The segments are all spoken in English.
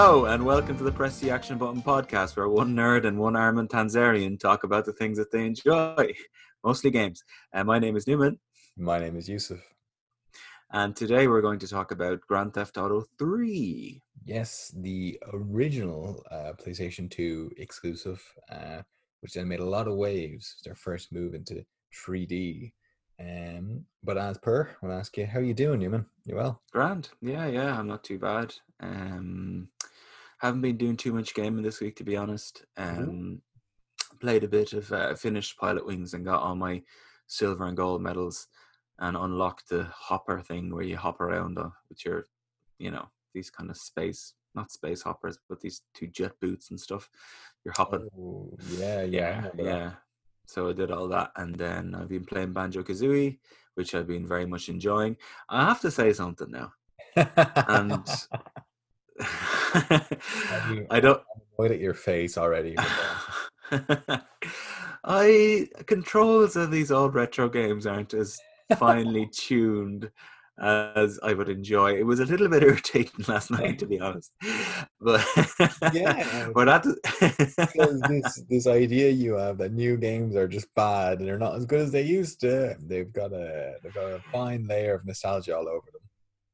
Hello, and welcome to the Press the Action Button podcast, where one nerd and one Armin Tanzarian talk about the things that they enjoy, mostly games. And my name is Newman. My name is Yusuf. And today we're going to talk about Grand Theft Auto 3. Yes, the original uh, PlayStation 2 exclusive, uh, which then made a lot of waves. Their first move into 3D. Um, but as per, I'll ask you, how you doing, Newman? You well? Grand. Yeah, yeah, I'm not too bad. Um, haven't been doing too much gaming this week, to be honest. Um, played a bit of uh, finished Pilot Wings and got all my silver and gold medals, and unlocked the hopper thing where you hop around uh, with your, you know, these kind of space not space hoppers, but these two jet boots and stuff. You're hopping. Oh, yeah, yeah, yeah. So I did all that, and then I've been playing Banjo Kazooie, which I've been very much enjoying. I have to say something now, and I don't. Look at your face already. I controls of these old retro games aren't as finely tuned as I would enjoy. It was a little bit irritating last night, to be honest. But Yeah. but that because this this idea you have that new games are just bad and they're not as good as they used to. They've got a they've got a fine layer of nostalgia all over them.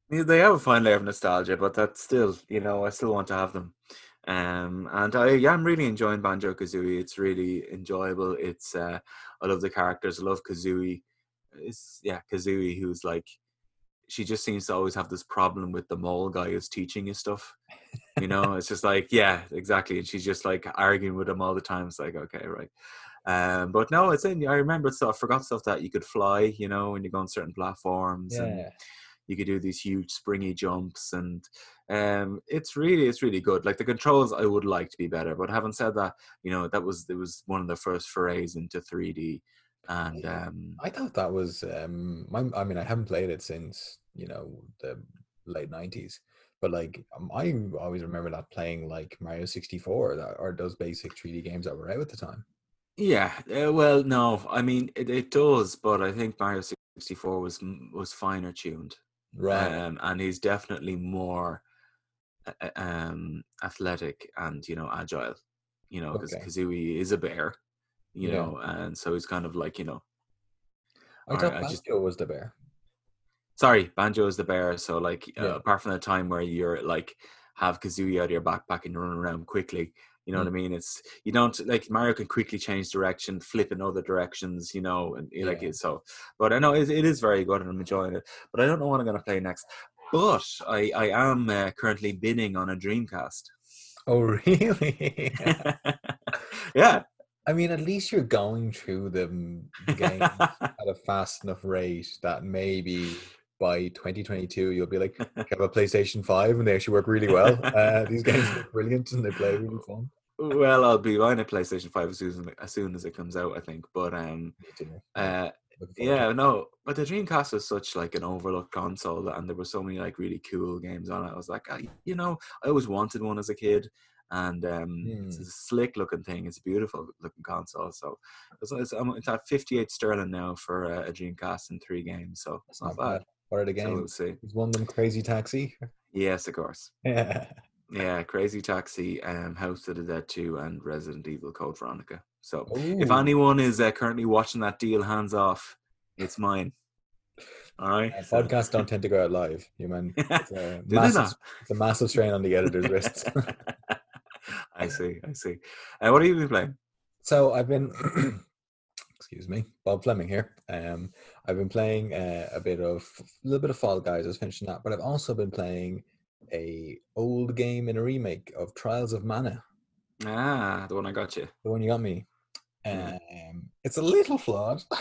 Yeah, they have a fine layer of nostalgia, but that's still, you know, I still want to have them. Um, and I yeah, I'm really enjoying Banjo Kazooie. It's really enjoyable. It's uh, I love the characters. I love Kazooie. It's yeah, Kazooie, who's like, she just seems to always have this problem with the mole guy who's teaching you stuff. You know, it's just like yeah, exactly. And she's just like arguing with him all the time. It's like okay, right. Um, but no, it's in. I remember stuff. I forgot stuff that you could fly. You know, when you go on certain platforms. And, Yeah. you could do these huge springy jumps and um it's really it's really good like the controls i would like to be better but having said that you know that was it was one of the first forays into 3d and um I thought that was um my, I mean I haven't played it since, you know, the late nineties. But like um, I always remember that playing like Mario 64 that or those basic 3D games that were out at the time. yeah uh, well no i mean it, it does but i think mario 64 was was finer tuned Right. um and he's definitely more uh, uh, um athletic and you know agile you know because Okay. kazooie is a bear you Yeah. know and so it's kind of like you know I thought I just- Banjo was the bear. Sorry, Banjo is the bear. So like, uh, apart from the time where you're like have Kazooie out of your backpack and run around quickly, you know what I Mm. mean? It's you don't like Mario can quickly change direction, flip in other directions, you know, and you like it. So, but I know it, it is very good and I'm enjoying it. But I don't know what I'm going to play next. But I I am uh, currently bidding on a Dreamcast. Oh really? yeah. I mean, at least you're going through the games at a fast enough rate that maybe by 2022 you'll be like, I have a PlayStation 5 and they actually work really well. Uh, these games are brilliant and they play really fun. well, I'll be buying a PlayStation Five as soon as, as soon as it comes out. I think, but um, uh, Looking forward to Yeah, no, but the Dreamcast was such like an overlooked console, and there were so many like really cool games on it. I was like, I, you know, I always wanted one as a kid, and um, it's Hmm. a slick looking thing. It's a beautiful looking console. So it's, it's, it's at fifty eight sterling now for a, a Dreamcast in three games. So it's not, bad. What are the So we'll see. Is one of them Crazy Taxi? Yes, of course. Yeah. Yeah, Crazy Taxi, um, House of the Dead Two, and Resident Evil Code Veronica. So if anyone is uh, currently watching that deal, hands off. It's mine. All right. Uh, podcasts don't tend to go out live. You man, it's a, massive, it's a massive strain on the editor's wrists. I see. I see. Uh, what have you been playing? So I've been, excuse me, Bob Fleming here. Um, I've been playing uh, a bit of a little bit of Fall Guys. I was finishing that, but I've also been playing a old game in a remake of Trials of Mana, Ah, the one I got you. the one you got me. Mm. Um, it's a little flawed.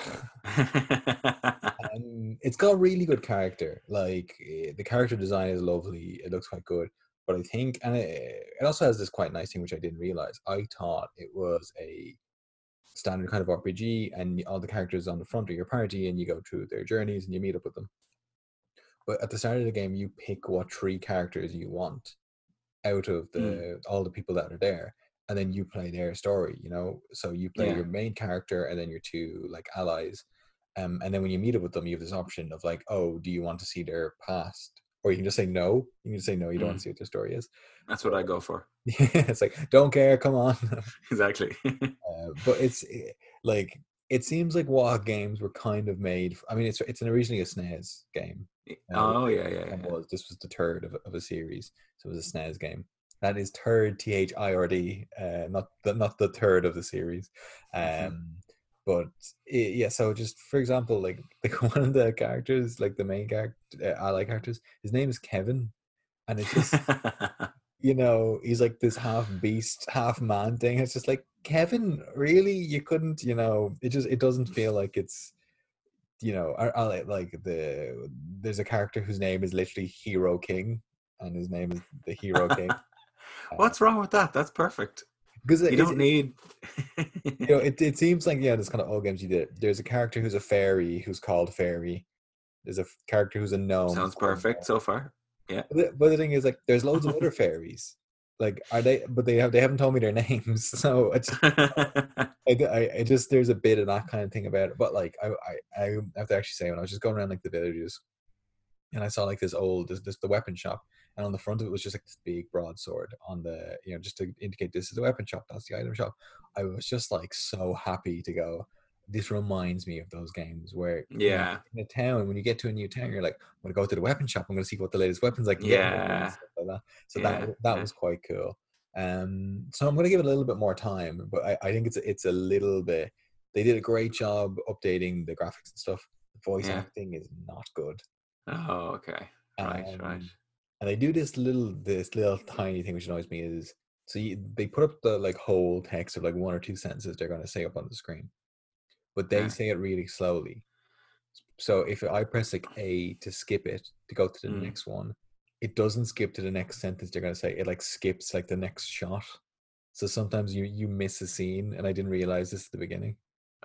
um, it's got really good character. Like eh, the character design is lovely. It looks quite good. But I think, and it, it also has this quite nice thing which I didn't realize. I thought it was a standard kind of RPG, and all the characters on the front of your party, and you go through their journeys and you meet up with them. But at the start of the game, you pick what three characters you want out of the all the people that are there, and then you play their story. You know, so you play Yeah. your main character and then your two like allies, um, and then when you meet up with them, you have this option of like, oh, do you want to see their past or you can just say no. You can just say no. You don't want Mm. to see what the story is. That's what I go for. it's like don't care. Come on. Exactly. Uh, but it's eh, like it seems like what games were kind of made. For, I mean, it's it's an originally a SNES game. oh yeah, yeah, yeah. was this was the third of, a- of a series, so it was a SNES game. That is third T H I R D, uh, not the not the third of the series. Um, Mhm. But i yeah, so just for example, like like one of the characters, like the main character, uh, ally characters, his name is Kevin, and it's just you know he's like this half beast, half man thing. It's just like Kevin, really, you couldn't, you know, it just it doesn't feel like it's you know, I, I like like the there's a character whose name is literally Hero King, and his name is the Hero King. What's wrong with that? That's perfect. Because You don't need. you know, it, it seems like yeah, this kind of old games you did. There's a character who's a fairy who's called Fairy. There's a character who's a gnome. Sounds perfect so far. But the, but the thing is, like, there's loads of other fairies. Like, are they? But they have they haven't told me their names. So it's I, I, I just there's a bit of that kind of thing about it. But like I, I I have to actually say when I was just going around like the villages, and I saw like this old this, this the weapon shop, and on the front of it was just like this big broadsword on the you know just to indicate this is the weapon shop. That's the item shop. I was just like so happy to go. This reminds me of those games where Yeah. in a town when you get to a new town you're like I'm gonna go to the weapon shop I'm gonna see what the latest weapons I can get and Yeah. like that. So Yeah, that that yeah. was quite cool. Um, so I'm going to give it a little bit more time, but I, I think it's it's a little bit. They did a great job updating the graphics and stuff. The voice Yeah. acting is not good. oh, okay. Right, right. And they do this little this little tiny thing which annoys me is so you, they put up the like whole text of like one or two sentences they're going to say up on the screen, but they Yeah. say it really slowly. So if I press like A to skip it to go to the Mm. next one, it doesn't skip to the next sentence they're going to say. It like skips like the next shot. So sometimes you you miss a scene, and I didn't realize this at the beginning.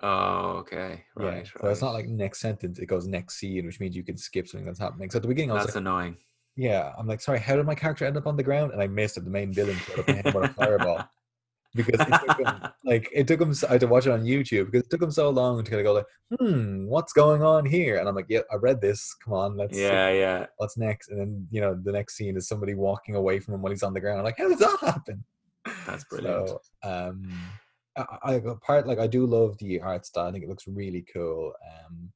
Oh, okay. yeah, Right, so it's not right. like next sentence; it goes next scene, which means you can skip something that's happening. So at the beginning, I was That's like, annoying. "Yeah," I'm like, "Sorry, how did my character end up on the ground?" And I missed it. The main villain showed up and hit him a fireball because it took him like it took him. I had to watch it on YouTube because it took him so long to kind of go like, "Hmm, what's going on here?" And I'm like, "Yeah, I read this. Come on, let's yeah, yeah. what's next?" And then you know, the next scene is somebody walking away from him while he's on the ground. I'm like, "How does that happen?" That's brilliant. So, um, I, I I- part like I do love the art style. I think it looks really cool. Um,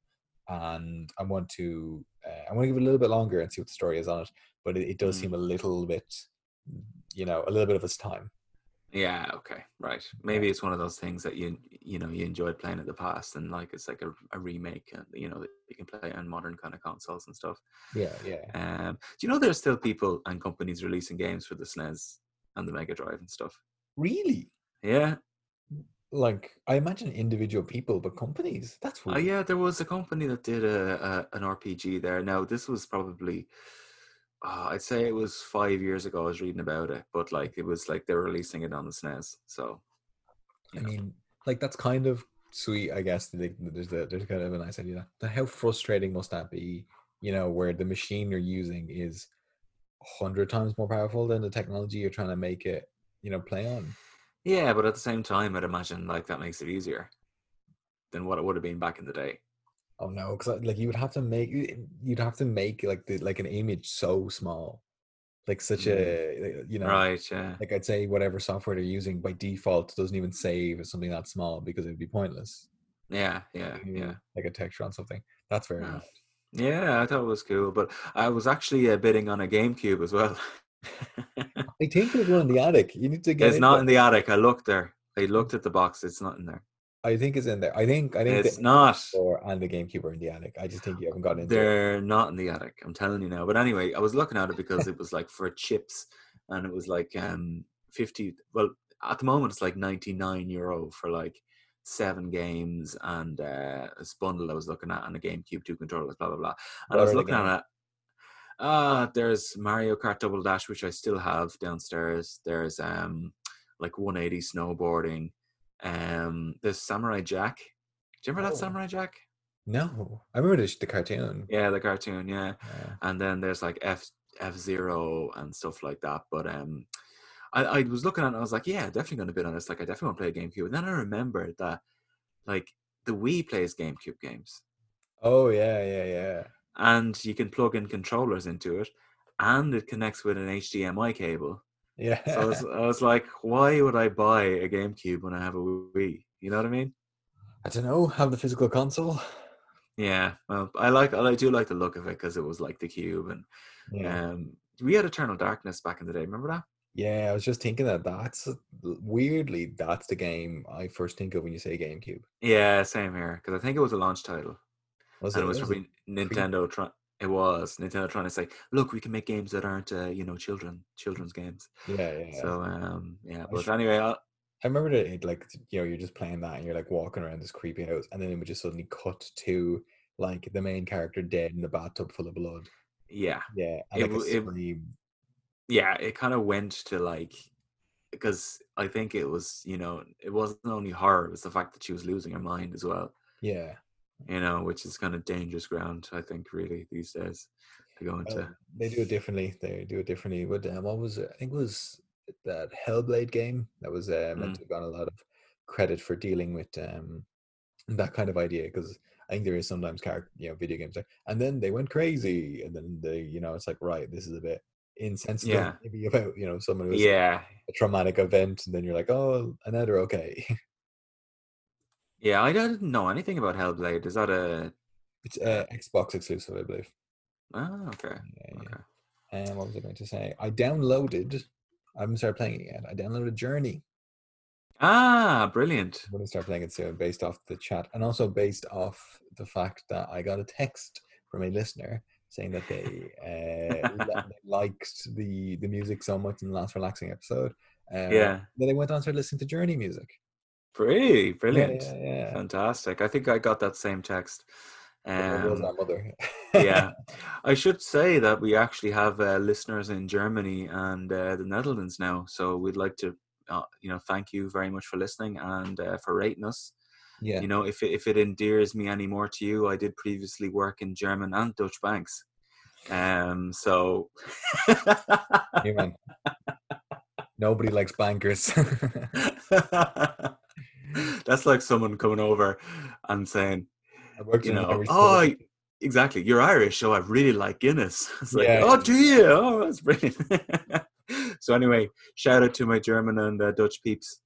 and I want to uh, I want to give it a little bit longer and see what the story is on it. But it, it does Mm. seem a little bit, you know, a little bit of its time. Yeah, okay, right. Maybe it's one of those things that you you know you enjoyed playing in the past, and like it's like a, a remake, and you know that you can play on modern kind of consoles and stuff. Yeah, yeah. Um, do you know there's still people and companies releasing games for the SNES and the Mega Drive and stuff? Really? Yeah, Like I imagine individual people, but companies. That's uh, weird. yeah. There was a company that did a, a an RPG there. Now this was probably. Uh, I'd say it was five years ago. I was reading about it, but like it was like they were releasing it on the SNES. So, I know. mean, like that's kind of sweet, I guess. There's the, there's kind of a nice idea. But how frustrating must that be? You know, where the machine you're using is hundred times more powerful than the technology you're trying to make it, you know, play on. Yeah, but at the same time, I'd imagine like that makes it easier than what it would have been back in the day. Oh no, because like you would have to make you'd have to make like the like an image so small, like such a you know, Mm. Right? Yeah. like I'd say whatever software they're using by default doesn't even save as something that small because it'd be pointless. Yeah. Yeah. Yeah. like a texture on something. That's very Yeah. nice. Yeah, I thought it was cool, but I was actually uh, bidding on a GameCube as well. I think there's one in the attic. You need to get it's it. not in the attic. I looked there. I looked at the box. It's not in there. I think it's in there. I think I think It's not. N64 and the GameCube are in the attic. I just think you haven't gotten into it. They're not in the attic. I'm telling you now. But anyway, I was looking at it because it was like for chips, and it was like um fifty. Well, at the moment it's like ninety nine euro for like seven games and uh, this bundle I was looking at and a GameCube, two controllers, blah blah blah. And What I was looking at it. Uh, there's Mario Kart Double Dash, which I still have downstairs. There's um like 180 snowboarding. Um, there's Samurai Jack. Do you remember that Oh. Samurai Jack? No, I remember the, the cartoon. Yeah, the cartoon. Yeah Yeah. and then there's like F F Zero and stuff like that. But um, I, I was looking at it and I was like, yeah, definitely going to bid on this. Like, I definitely want to play a GameCube. And then I remembered that like the Wii plays GameCube games, Oh yeah, yeah, yeah. And you can plug in controllers into it, and it connects with an HDMI cable. Yeah. So I was, I was like, why would I buy a GameCube when I have a Wii? You know what I mean? I don't know. Have the physical console. Yeah. Well, I like I do like the look of it because it was like the cube, and Yeah. um, we had Eternal Darkness back in the day. Remember that? Yeah, I was just thinking that that's weirdly that's the game I first think of when you say GameCube. Yeah, same here. Because I think it was a launch title, Was and it? it was was probably Nintendo trying. It was Nintendo trying to say, "Look, we can make games that aren't, uh, you know, children, children's games." Yeah, yeah. So, um, yeah. But anyway, i I remember that it like you know you're just playing that and you're like walking around this creepy house and then it would just suddenly cut to like the main character dead in the bathtub full of blood. yeah, Yeah, It like it- yeah. It kind of went to like because I think it was, you know, it wasn't only horror; it was the fact that she was losing her mind as well. Yeah. You know, which is kind of dangerous ground. I think really these days to go into. Well, they do it differently. They do it differently. But um, what was it? I think it was that Hellblade game that was uh, meant Mm. to have gotten a lot of credit for dealing with um, that kind of idea because I think there is sometimes character, you know, video games like, and then they went crazy, and then they, you know, it's like right, this is a bit insensitive, Yeah. maybe about you know someone who has yeah, a traumatic event, and then you're like, oh, and now they're okay. yeah. I didn't know anything about Hellblade. Is that a? it's uh, Xbox exclusive, I believe. Oh, okay. Yeah, yeah. Okay. And what was I going to say? I downloaded. I haven't started playing it yet. I downloaded Journey. Ah, brilliant. I'm going to start playing it soon, based off the chat, and also based off the fact that I got a text from a listener saying that they, uh, liked the the music so much in the last relaxing episode. Um, Yeah. That they went on to listen to Journey music. Pretty Yeah, brilliant. Yeah, yeah. Fantastic. I think I got that same text. Um, mother. yeah. I should say that we actually have uh, listeners in Germany and uh, the Netherlands now. So we'd like to, uh, you know, thank you very much for listening and uh, for rating us. yeah. You know, if it, if it endears me any more to you, I did previously work in German and Dutch banks. Um, so Hey, man. Nobody likes bankers. that's like someone coming over and saying, you know, oh. I- exactly, you're Irish, so I really like Guinness. It's like, Yeah. oh, do you? Oh, that's brilliant. so anyway, shout out to my German and uh, Dutch peeps.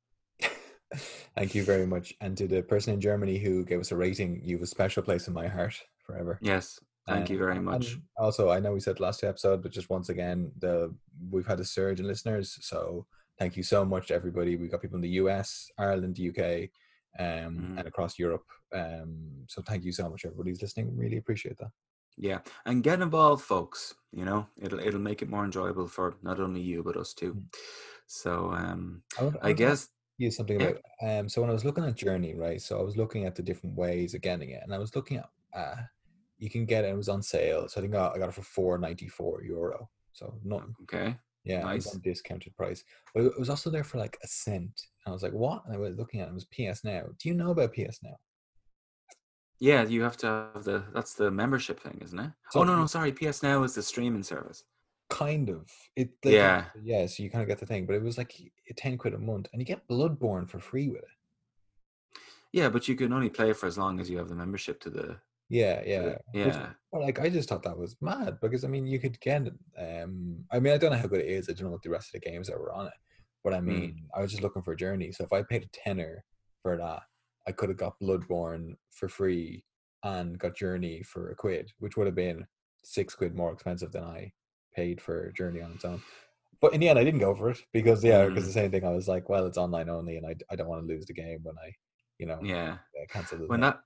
Thank you very much. And to the person in Germany who gave us a rating, you have a special place in my heart forever. Yes, thank you very and much. Also, I know we said last episode, but just once again, the we've had a surge in listeners. So thank you so much to everybody. We've got people in the US, Ireland, UK, um, Mhm. and across Europe. Um, so thank you so much, everybody who's listening. Really appreciate that. Yeah, and get involved, folks. You know, it'll it'll make it more enjoyable for not only you but us too. Mm. So, um, I, would, I like guess use something yeah. about um. So when I was looking at Journey, right? So I was looking at the different ways of getting it, and I was looking at uh, you can get it. It was on sale, so I think I I got it for four ninety four euro. So not okay. Yeah, Nice. discounted price. But it was also there for like a cent. And I was like, what? And I was looking at it, it was PS Now. Do you know about PS Now? Yeah, you have to have the that's the membership thing, isn't it? So oh no, no, sorry. PS Now is the streaming service. Kind of. It like, Yeah. Yeah, so you kind of get the thing. But it was like 10 quid a month. And you get Bloodborne for free with it. Yeah, but you can only play for as long as you have the membership to the. Yeah, to yeah. Which- yeah. But like I just thought that was mad because I mean you could get it. Um I mean I don't know how good it is. I don't know what the rest of the games that were on it. But I Mm. mean I was just looking for a journey. So if I paid a tenner for that, I could have got Bloodborne for free and got Journey for a quid, which would have been six quid more expensive than I paid for Journey on its own. But in the end, I didn't go for it because yeah, because Mm. the same thing. I was like, well, it's online only, and I, I don't want to lose the game when I, you know, Yeah. cancel. When that,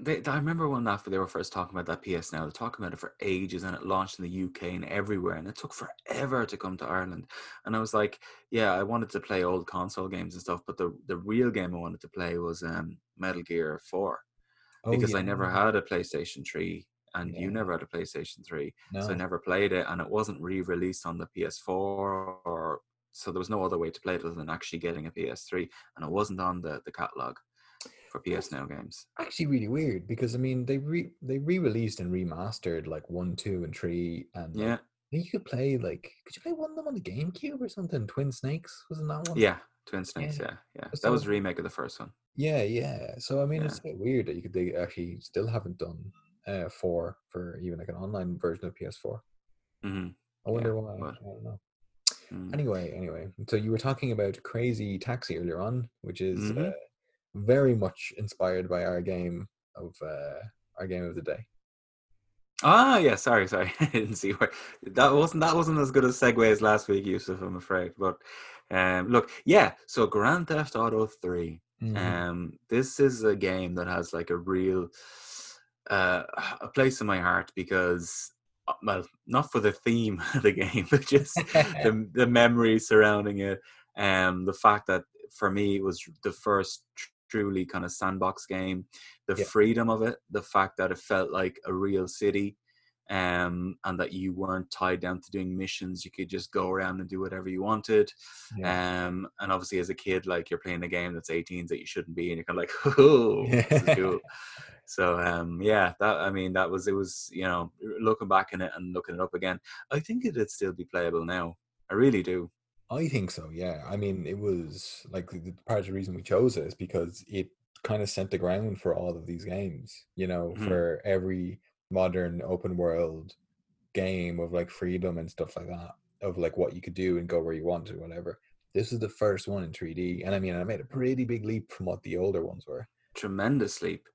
they, I remember when that they were first talking about that PS Now. They're talking about it for ages, and it launched in the UK and everywhere, and it took forever to come to Ireland. And I was like, yeah, I wanted to play old console games and stuff, but the the real game I wanted to play was um, Metal Gear Four Oh, because I never had a PlayStation Three, and Yeah. you never had a PlayStation Three, No. so I never played it, and it wasn't re-released on the PS4 or. So there was no other way to play it other than actually getting a PS3, and it wasn't on the, the catalog for PS Now games. actually really weird because I mean they re they re-released and remastered like one, two, and three, and Yeah, think you could play like could you play one of them on the GameCube or something? Twin Snakes wasn't that one? Yeah, Twin Snakes. Yeah. Yeah, yeah. That was a remake of the first one. yeah, yeah. So I mean, Yeah. it's a bit weird that you could they actually still haven't done uh four for even like an online version of PS4. hmm I wonder Yeah, why. but- I don't know. Mm. Anyway, anyway, so you were talking about Crazy Taxi earlier on, which is Mhm. uh, very much inspired by our game of uh, our game of the day. Ah, yeah. Sorry, sorry. I didn't see where that wasn't. That wasn't as good a segue as last week, Yusuf. I'm afraid. But um, look, yeah. So Grand Theft Auto 3 Mm-hmm. Um, this is a game that has like a real uh, a place in my heart because, uh, well, not for the theme of the game, but just the the memory surrounding it. Um, the fact that for me it was the first truly kind of sandbox game, the Yeah. freedom of it, the fact that it felt like a real city. Um, and that you weren't tied down to doing missions, you could just go around and do whatever you wanted. yeah. Um, and obviously, as a kid, like you're playing a game that's 18 that you shouldn't be, and you're kind of like, oh, this is cool. So, um, yeah, that I mean, that was it. Was you know, looking back in it and looking it up again, I think it'd still be playable now. I really do. I think so. Yeah. I mean, it was like the, part of the reason we chose it is because it kind of set the ground for all of these games. You know, Mhm. for every modern open world game of like freedom and stuff like that, of like what you could do and go where you want or whatever. This is the first one in 3D, and I mean, I made a pretty big leap from what the older ones were, Tremendous leap,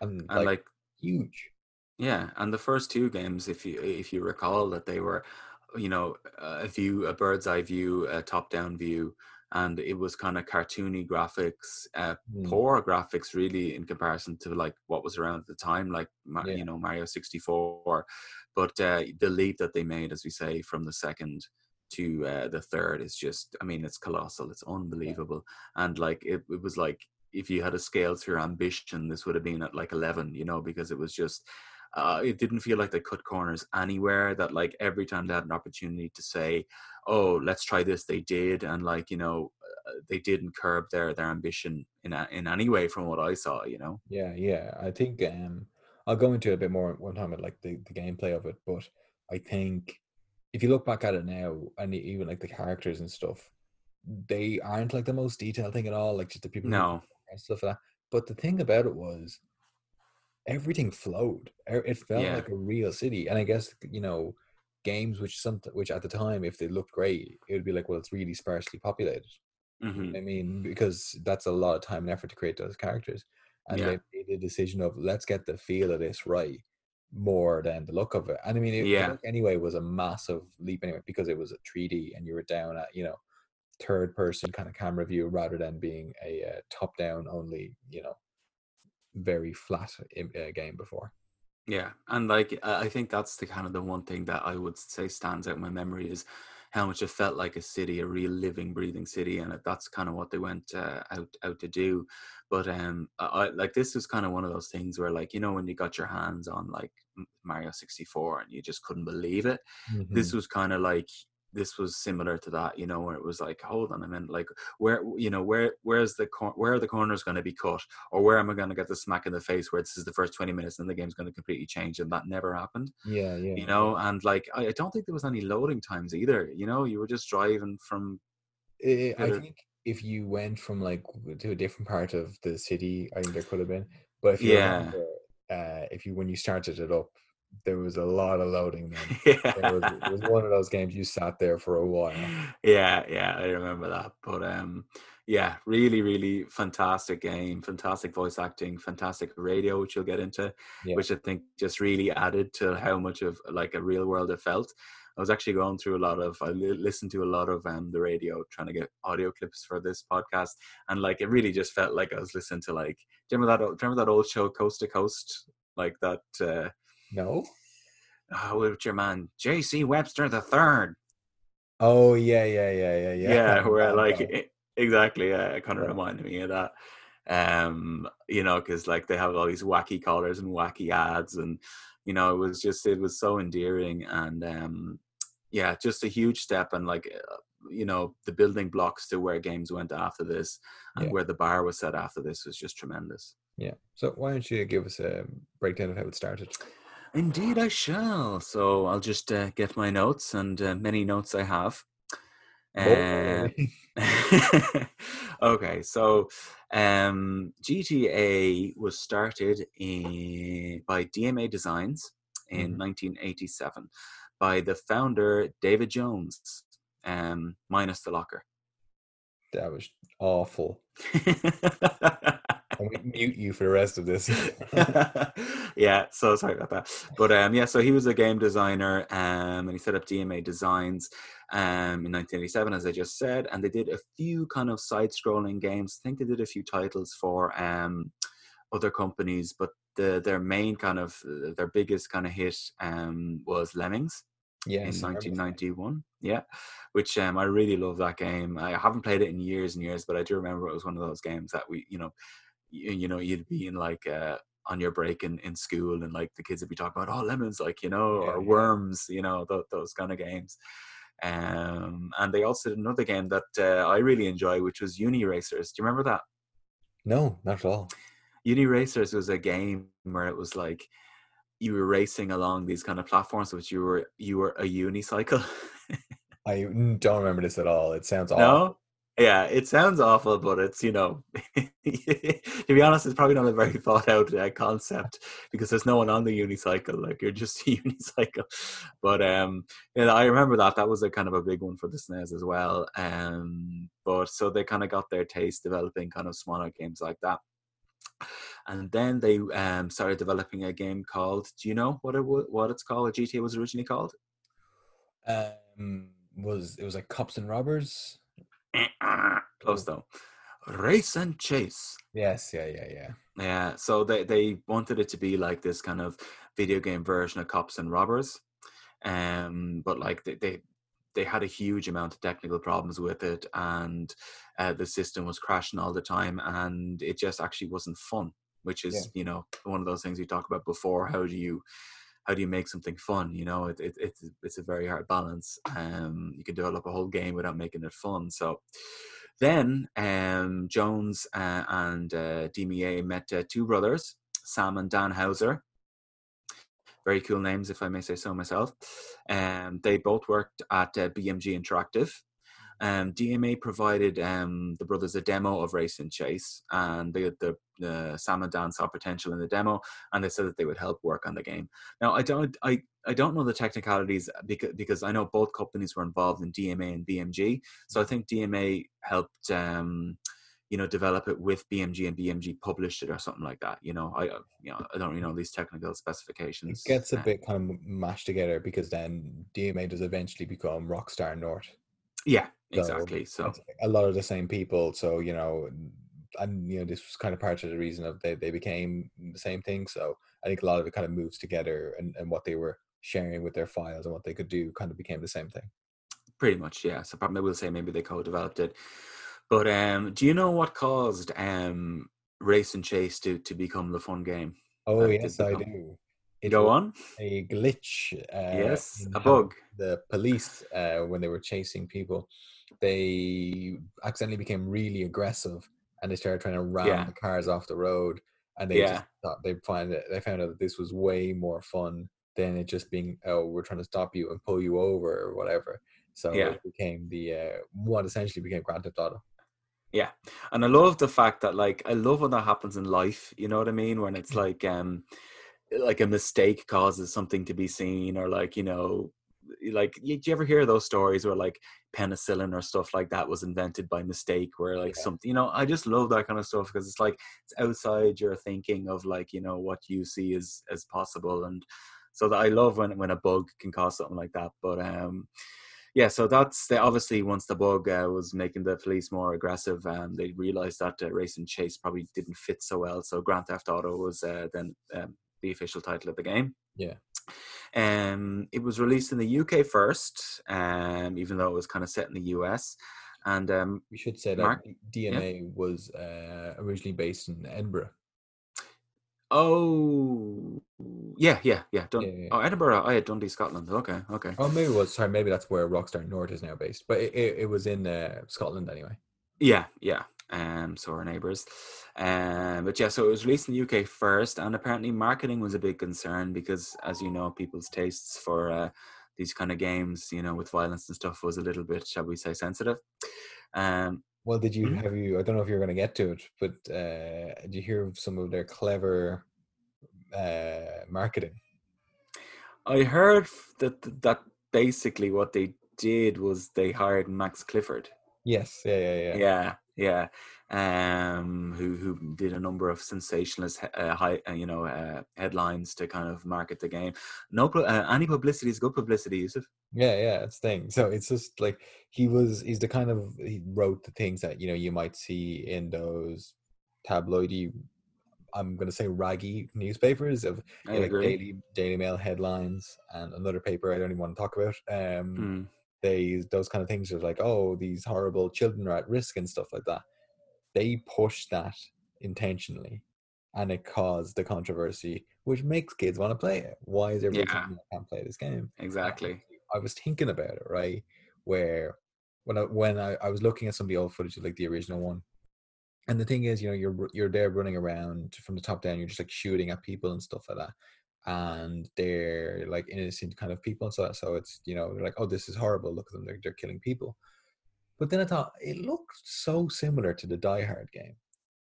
and, and like, like huge. Yeah, and the first two games, if you if you recall, that they were, you know, a view, a bird's eye view, a top down view, and it was kind of cartoony graphics, uh, Mm, poor graphics really in comparison to like what was around at the time, like Yeah. you know Mario sixty four, but uh, the leap that they made, as we say, from the second to uh, the third is just, I mean, it's colossal, it's unbelievable, and like it, it was like if you had a scale to your ambition, this would have been at like eleven, you know, because it was just uh, it didn't feel like they cut corners anywhere. That like every time they had an opportunity to say, "Oh, let's try this," they did, and like you know, uh, they didn't curb their their ambition in a, in any way from what I saw. You know, Yeah, yeah. I think um I'll go into a bit more one time at like the, the gameplay of it, but I think if you look back at it now and even like the characters and stuff, they aren't like the most detailed thing at all, like just the people no, and stuff like that. But the thing about it was everything flowed. It felt Yeah. like a real city. And I guess you know, games which some which at the time, if they looked great, it would be like, well, it's really sparsely populated. hmm I mean, because that's a lot of time and effort to create those characters. And Yeah. they made the decision of let's get the feel of this right more than the look of it. And I mean, it, Yeah. anyway was a massive leap anyway because it was a 3D and you were down at, you know, third person kind of camera view rather than being a uh, top down only, you know, very flat uh, game before. Yeah, and like I think that's the kind of the one thing that I would say stands out in my memory is how much it felt like a city, a real living, breathing city, and that's kind of what they went uh, out out to do. But um, I, like this was kind of one of those things where like you know when you got your hands on like Mario sixty four and you just couldn't believe it. This was kind of like this was similar to that, you know, where it was like, hold on a minute, like where you know where where's the cor- where are the corners going to be cut, or where am I going to get the smack in the face where this is the first twenty minutes and the game's going to completely change, and that never happened, yeah, yeah. you know. And like I, I don't think there was any loading times either, you know. You were just driving from Eh, I think if you went from like to a different part of the city, I think there could have been. But if you Yeah. remember, uh, if you when you started it up, there was a lot of loading. Then there was, it was one of those games you sat there for a while. yeah, yeah, I remember that. But um, yeah, really, really fantastic game, fantastic voice acting, fantastic radio, which you'll get into, Yeah. which I think just really added to how much of like a real world it felt. I was actually going through a lot of, I listened to a lot of um the radio trying to get audio clips for this podcast, and like it really just felt like I was listening to like, do you remember that? old- Remember that old show Coast to Coast, like that. uh No. oh, with your man J.C. Webster the third. Oh yeah, yeah, yeah, yeah, yeah. yeah, where like exactly yeah it kind of Yeah. reminded me of that um you know because like they have all these wacky colors and wacky ads and you know it was just it was so endearing and um yeah just a huge step and like uh, you know the building blocks to where games went after this and Yeah. where the bar was set after this was just tremendous yeah. So why don't you give us a breakdown of how it started? Indeed, I shall. So I'll just uh, get my notes, and uh, many notes I have. Uh, okay, so um, GTA was started in, by DMA Designs in Mhm. 1987. by the founder David Jones, um, minus the locker. That was awful. I'm gonna mute you for the rest of this. yeah, so sorry about that. But um, yeah, so he was a game designer um, and he set up DMA Designs um, in 1987, as I just said. And they did a few kind of side scrolling games. I think they did a few titles for um, other companies, but the, their main kind of, uh, their biggest kind of hit um, was Lemmings yes, in I remember that. 1991. Yeah, which um, I really love that game. I haven't played it in years and years, but I do remember it was one of those games that we, you know, you, you know, you'd be in like uh, on your break in, in school, and like the kids would be talking about, oh, lemons, like you know, Yeah, or yeah. worms, you know, th- those kind of games. Um, and they also did another game that uh, I really enjoy, which was Uni Racers. Do you remember that? No, not at all. Uni Racers was a game where it was like you were racing along these kind of platforms, which you were you were a unicycle. i don't remember this at all. It sounds awful. No? Yeah, it sounds awful, but it's, you know, to be honest, it's probably not a very thought out uh, concept because there's no one on the unicycle. Like, you're just a unicycle. But, um, yeah, I remember that. That was a kind of a big one for the SNES as well. Um, but so they kind of got their taste developing kind of smaller games like that. And then they um, started developing a game called, do you know what it what it's called? What GTA was originally called? Um, was it was like cops and robbers? Close though. Race and Chase. Yes, yeah, yeah, yeah. Yeah, so they they wanted it to be like this kind of video game version of Cops and Robbers, um, but like they they, they had a huge amount of technical problems with it, and uh, the system was crashing all the time, and it just actually wasn't fun. Which is Yeah. you know one of those things we talked about before. How do you how do you make something fun? You know, it, it, it's it's a very hard balance. Um, you can develop a whole game without making it fun. So then um, Jones uh, and uh, DMA met uh, two brothers, Sam and Dan Houser. Very cool names, if I may say so myself. Um, they both worked at uh, BMG Interactive. Um, DMA provided um, the brothers a demo of Race and Chase, and they, the uh, Sam and Dan saw potential in the demo, and they said that they would help work on the game. Now, I don't, I, I don't know the technicalities because, because I know both companies were involved in DMA and BMG, so I think DMA helped, um, you know, develop it with BMG, and BMG published it or something like that. You know, I, uh, you know, I don't really know these technical It specifications. gets a Uh, bit kind of mashed together because then DMA does eventually become Rockstar North. yeah, exactly. So a lot of the same people. So you know, and you know, this was kind of part of the reason of they they became the same thing. So I think a lot of it kind of moves together, and and what they were sharing with their files and what they could do kind of became the same thing. Pretty much, yeah. So probably we'll say maybe they co-developed it. But um, do you know what caused um, Race and Chase to to become the fun game? Oh yes, I do. It Go on. a glitch. Uh, yes, a bug. The police, uh, when they were chasing people, they accidentally became really aggressive and they started trying to ram Yeah. the cars off the road. And they Yeah. just thought they find that they found out that this was way more fun than it just being oh we're trying to stop you and pull you over or whatever. So Yeah. it became the uh, what essentially became Grand Theft Auto. Yeah, and I love the fact that like I love when that happens in life. You know what I mean? When it's like um, like a mistake causes something to be seen, or like you know, like do you ever hear those stories where like penicillin or stuff like that was invented by mistake, where like Yeah. something you know, I just love that kind of stuff because it's like it's outside your thinking of like you know what you see as as possible, and so that I love when when a bug can cause something like that. But um, yeah, so that's the, obviously once the bug uh, was making the police more aggressive, um, they realized that uh, race and chase probably didn't fit so well. So Grand Theft Auto was uh, then um, the official title of the game. Yeah. Um, it was released in the UK first, um, even though it was kind of set in the US. And um, We should say that Mark? D- DMA was uh, originally based in Edinburgh. oh, yeah, yeah, yeah. Dun- Yeah, yeah, yeah. Oh, Edinburgh. I had Dundee, Scotland. Okay, okay. Oh, maybe it was sorry. Maybe that's where Rockstar North is now based, but it, it, it was in uh, Scotland anyway. Yeah, yeah. Um, so our neighbours. Um, but yeah, so it was released in the UK first, and apparently marketing was a big concern because, as you know, people's tastes for uh, these kind of games, you know, with violence and stuff, was a little bit, shall we say, sensitive. Um, Well, did you Mhm. have you? I don't know if you're going to get to it, but uh, did you hear of some of their clever uh, marketing? I heard that that basically what they did was they hired Max Clifford. Yes, yeah, yeah, yeah. Yeah, yeah. Um, who who did a number of sensationalist, uh, high, uh, you know, uh, headlines to kind of market the game. No, uh, any publicity is good publicity, Yusuf. Yeah, yeah, it's thing. So it's just like he was. He's the kind of he wrote the things that you know you might see in those tabloidy. I'm going to say raggy newspapers of you know, like. Daily Daily Mail headlines and another paper I don't even want to talk about. Um, Mm, they those kind of things are like oh these horrible children are at risk and stuff like that they push that intentionally and it caused the controversy which makes kids want to play it why is everybody Yeah. I can't play this game exactly. i was thinking about it right where when i when I, I was looking at some of the old footage of like the original one and the thing is you know you're you're there running around from the top down you're just like shooting at people and stuff like that and they're like innocent kind of people so so it's you know they're like oh this is horrible look at them they're, they're killing people but then i thought it looked so similar to the die hard game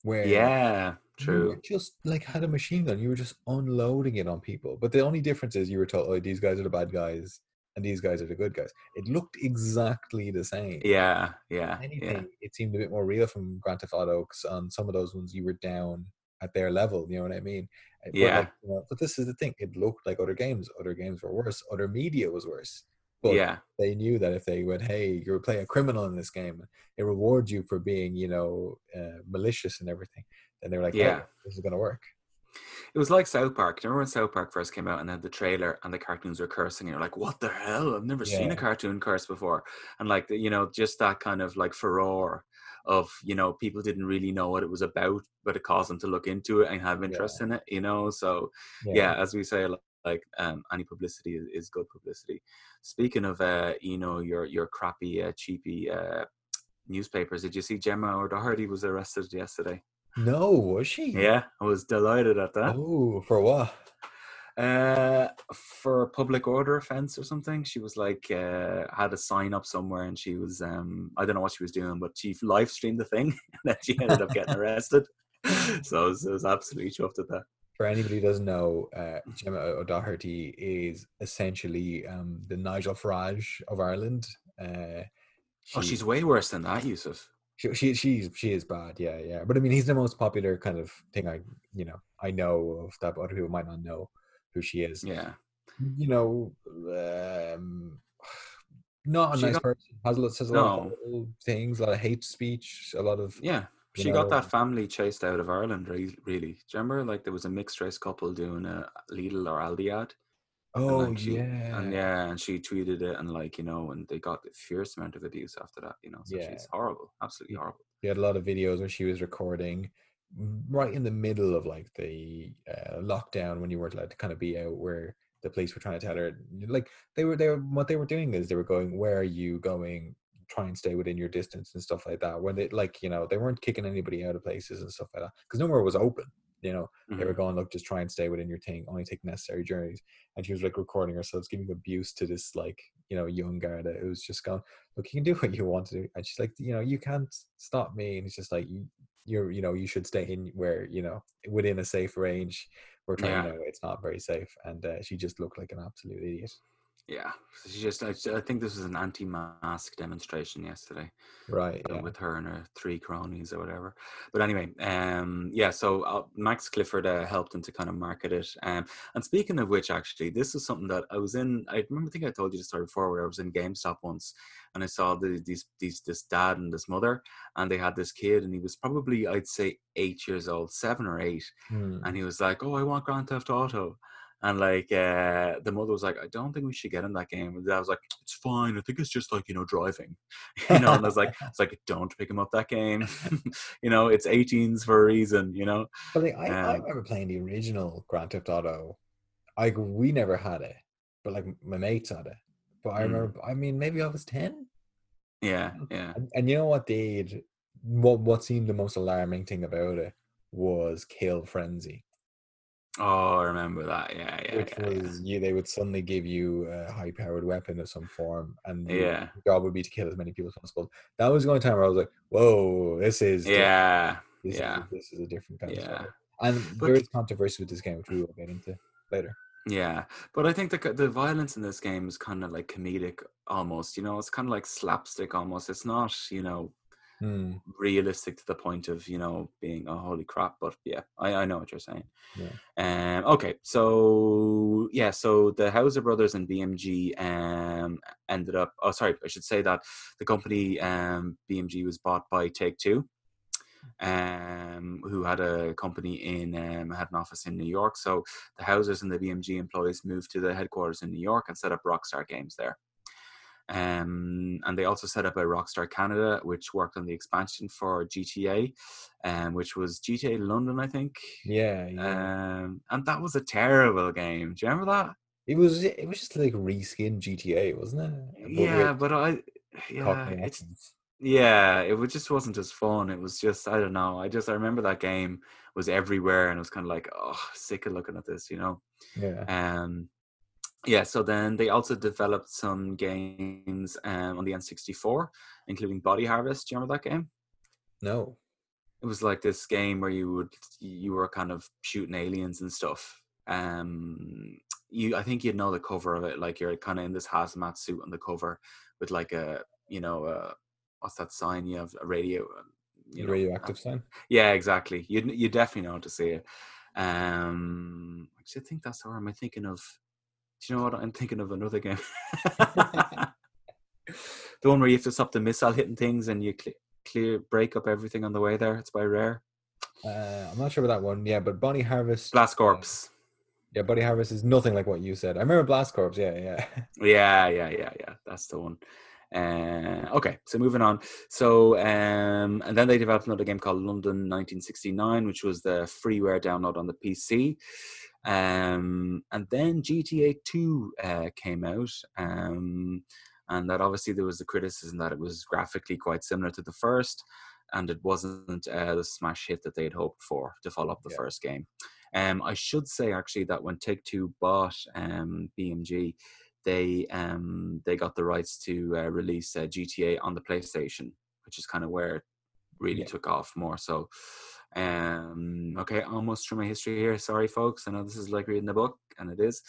where Yeah, you true. just like had a machine gun you were just unloading it on people but the only difference is you were told oh these guys are the bad guys and these guys are the good guys it looked exactly the same Yeah, yeah, anything, yeah, it seemed a bit more real from Grand Theft Auto. on some of those ones, you were down at their level. You know what I mean? Yeah. like, you know, but this is the thing. It looked like other games. Other games were worse. Other media was worse. But yeah, they knew that if they went, "Hey, you're playing a criminal in this game," it rewards you for being, you know, uh, malicious and everything. Then they were like, "Yeah, Yeah. this is gonna work." It was like South Park. Remember when South Park first came out and had the trailer and the cartoons were cursing? And you're like, what the hell? I've never seen a cartoon curse before. And like, you know, just that kind of like furore of, you know, people didn't really know what it was about, but it caused them to look into it and have interest in it, you know? So, yeah, as we say, like, um, any publicity is, is good publicity. Speaking of, uh, you know, your, your crappy, uh, cheapy, uh, newspapers, did you see Gemma O'Doherty was arrested yesterday? No, was she? Yeah, I was delighted at that. Oh, for what? Uh, for a public order offense or something. She was like uh, had a sign up somewhere, and she was um I don't know what she was doing, but she live streamed the thing, and then she ended up getting arrested. So I was, I was absolutely chuffed at that. For anybody who doesn't know, uh, Gemma O'Doherty is essentially um, the Nigel Farage of Ireland. Uh, Oh, she's way worse than that, Yusuf. she, she she's she is bad, yeah, yeah. But I mean, he's the most popular kind of thing I you know I know of that, other people might not know who she is. Yeah, You know, um, not a She nice got- person. Has a lot says a lot of things, a lot of hate speech, a lot of yeah. She got that family chased out of Ireland. Re- really, do you remember? Like there was a mixed race couple doing a Lidl or Aldi ad. and, oh like, she- yeah, and yeah, and she tweeted it, and like you know, and they got a fierce amount of abuse after that. You know, so Yeah. she's horrible, absolutely horrible. She had a lot of videos where she was recording right in the middle of like the uh, lockdown when you weren't allowed to kind of be out where the police were trying to tell her like they were there what they were doing is they were going where are you going try and stay within your distance and stuff like that when they like you know they weren't kicking anybody out of places and stuff like that because nowhere was open you know they were Mhm. going look just try and stay within your thing only take necessary journeys and she was like recording herself giving abuse to this like you know young guy that was just going look you can do what you want to do and she's like you know you can't stop me and it's just like you're you know you should stay in where you know within a safe range we're trying Yeah. to know it's not very safe and uh, she just looked like an absolute idiot Yeah, she just. I, I think this was an anti-mask demonstration yesterday right yeah. with her and her three cronies or whatever. But anyway, um, yeah. So uh, Max Clifford uh, helped them to kind of market it. Um, and speaking of which, actually, this is something that I was in. I remember. I think I told you the story before, where I was in GameStop once, and I saw the, these these this dad and this mother, and they had this kid, and he was probably I'd say eight years old, seven or eight, Hmm. and he was like, "Oh, I want Grand Theft Auto." And like uh, the mother was like, "I don't think we should get in that game." And I was like, "It's fine. I think it's just like you know driving, you know." And I was like, "It's like don't pick him up that game. you know, it's 18s for a reason. You know." but like, I, I um, remember playing the original Grand Theft Auto like we never had it but like my mates had it but I Mm. remember I mean maybe I was 10 Yeah, yeah, And, and you know what they did? What what seemed the most alarming thing about it was kill frenzy, Oh, I remember that. Yeah, yeah, which yeah, yeah. you. They would suddenly give you a high powered weapon of some form, and Yeah. job would be to kill as many people as possible. That was the only time where I was like, "Whoa, this is. Yeah, This yeah. is, this is a different kind of Yeah. story." And But- there is controversy with this game, which we will get into later. Yeah, but I think the the violence in this game is kind of like comedic almost. You know, it's kind of like slapstick almost. It's not, you know, Hmm. realistic to the point of you know being oh holy crap. But yeah, I I know what you're saying. Yeah. Um. Okay. So yeah. So the Houser brothers and BMG um ended up. Oh, sorry. I should say that the company um BMG was bought by Take Two um, who had a company in um, had an office in New York. So the Housers and the BMG employees moved to the headquarters in New York and set up Rockstar Games there. Um, and they also set up a Rockstar Canada, which worked on the expansion for GTA, um, which was GTA London, I think. Yeah, yeah. Um, and that was a terrible game. Do you remember that? it was it was just like reskin GTA, wasn't it? But yeah, but I, yeah, it's. Yeah, it was just wasn't as fun. It was just I don't know. I just I remember that game was everywhere, and it was kind of like oh, sick of looking at this, you know. Yeah. Um, yeah. So then they also developed some games um, on the N64, including Body Harvest. Do you remember that game? No. It was like this game where you would you were kind of shooting aliens and stuff. Um, you I think you'd know the cover of it. Like you're kind of in this hazmat suit on the cover with like a you know a what's that sign you have a radio um, you know radioactive sign. yeah exactly you you definitely know how to see it um actually i think that's or am i thinking of do you know what i'm thinking of another game the one where you have to stop the missile hitting things and you cl- clear break up everything on the way there it's by rare Uh, I'm not sure about that one. Yeah, but Body Harvest. blast corps Yeah, Body Harvest is nothing like what you said. I remember Blast Corps. Yeah, yeah. Yeah, yeah, yeah, yeah. That's the one. Uh, okay, so moving on. So, um, and then they developed another game called London 1969, which was the freeware download on the PC. Um, and then GTA 2 uh, came out. Um, and that obviously there was the criticism that it was graphically quite similar to the first, and it wasn't uh, the smash hit that they had hoped for to follow up the Yeah. first game. Um, I should say actually that when Take Two bought um, BMG, they um, they got the rights to uh, release uh, GTA on the PlayStation, which is kind of where it really Yeah. took off more. So, um, okay, almost through my history here. Sorry, folks. I know this is like reading the book, and it is.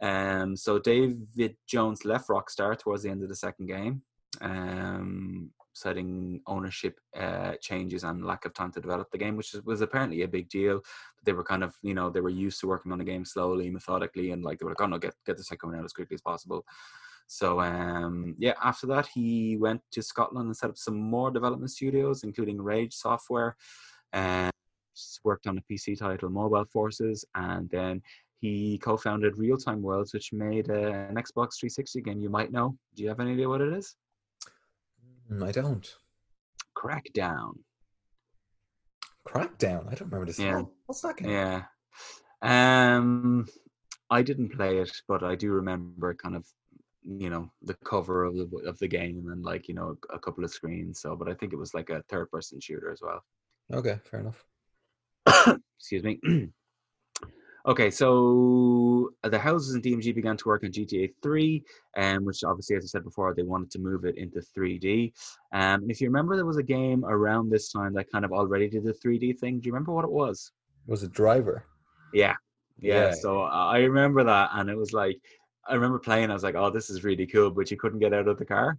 Um, so David Jones left Rockstar towards the end of the second game, um, citing ownership uh, changes and lack of time to develop the game, which was apparently a big deal. They were kind of, you know, they were used to working on the game slowly, methodically, and like they were like, "Oh no, get get the second one out as quickly as possible." So um, yeah, after that he went to Scotland and set up some more development studios, including Rage Software, and worked on a PC title, Mobile Forces, and then he co-founded Real Time Worlds, which made an Xbox 360 game. You might know. Do you have any idea what it is? Mm, I don't. Crackdown. Crackdown. I don't remember this. Yeah. Oh, what's that game? Yeah. Um, I didn't play it, but I do remember kind of, you know, the cover of the of the game and like you know a couple of screens. So, but I think it was like a third person shooter as well. Okay, fair enough. Excuse me. okay, so uh, the Housers in DMA began to work on GTA 3, um, which obviously, as I said before, they wanted to move it into 3D. Um, and if you remember, there was a game around this time that kind of already did the 3D thing. Do you remember what it was? Was it Driver? Yeah. Yeah. Yeah, So I I remember that. And it was like, I remember playing, I was like, oh, this is really cool. But you couldn't get out of the car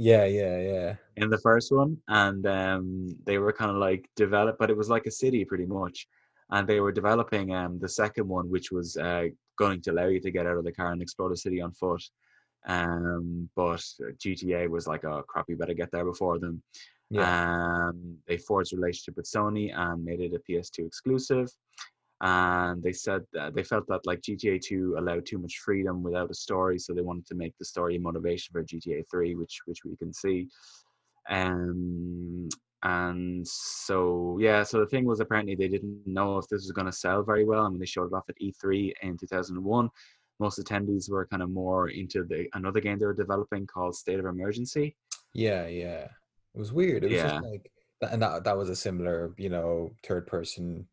Yeah, yeah, yeah. in the first one. And um, they were kind of like developed, but it was like a city pretty much. And they were developing um, the second one, which was uh, going to allow you to get out of the car and explore the city on foot. Um, but GTA was like, oh crap, you better get there before them. Yeah. Um, they forged a relationship with Sony and made it a PS2 exclusive. And they said that they felt that like GTA 2 allowed too much freedom without a story, so they wanted to make the story a motivation for GTA 3, which which we can see. Um, and so yeah, so the thing was apparently they didn't know if this was going to sell very well. I mean, they showed it off at E3 in 2001, most attendees were kind of more into the another game they were developing called State of Emergency. Yeah, yeah. It was weird. It was Yeah. just like and that that was a similar, you know, third person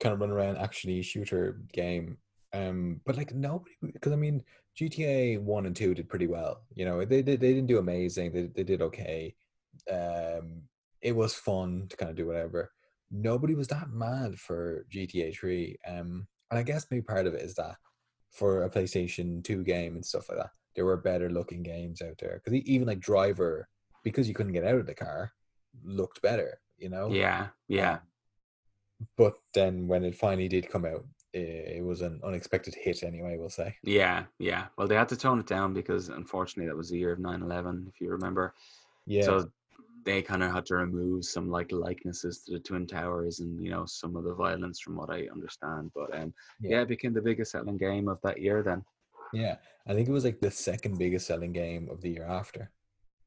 kind of run around actually shooter game. Um, but like nobody, because I mean, GTA one and two did pretty well. You know, they did they didn't do amazing. They they did okay. Um, it was fun to kind of do whatever. Nobody was that mad for GTA three. Um, and I guess maybe part of it is that for a PlayStation 2 game and stuff like that. There were better looking games out there because even like Driver, because you couldn't get out of the car, looked better. You know. Yeah, yeah. But then when it finally did come out, it, was an unexpected hit. Anyway, we'll say. Yeah, yeah. Well, they had to tone it down because unfortunately that was the year of 9/11, if you remember. Yeah. So they kind of had to remove some like likenesses to the twin towers and you know some of the violence from what I understand. But um, yeah. Yeah. it became the biggest selling game of that year. Then, yeah, I think it was like the second biggest selling game of the year after.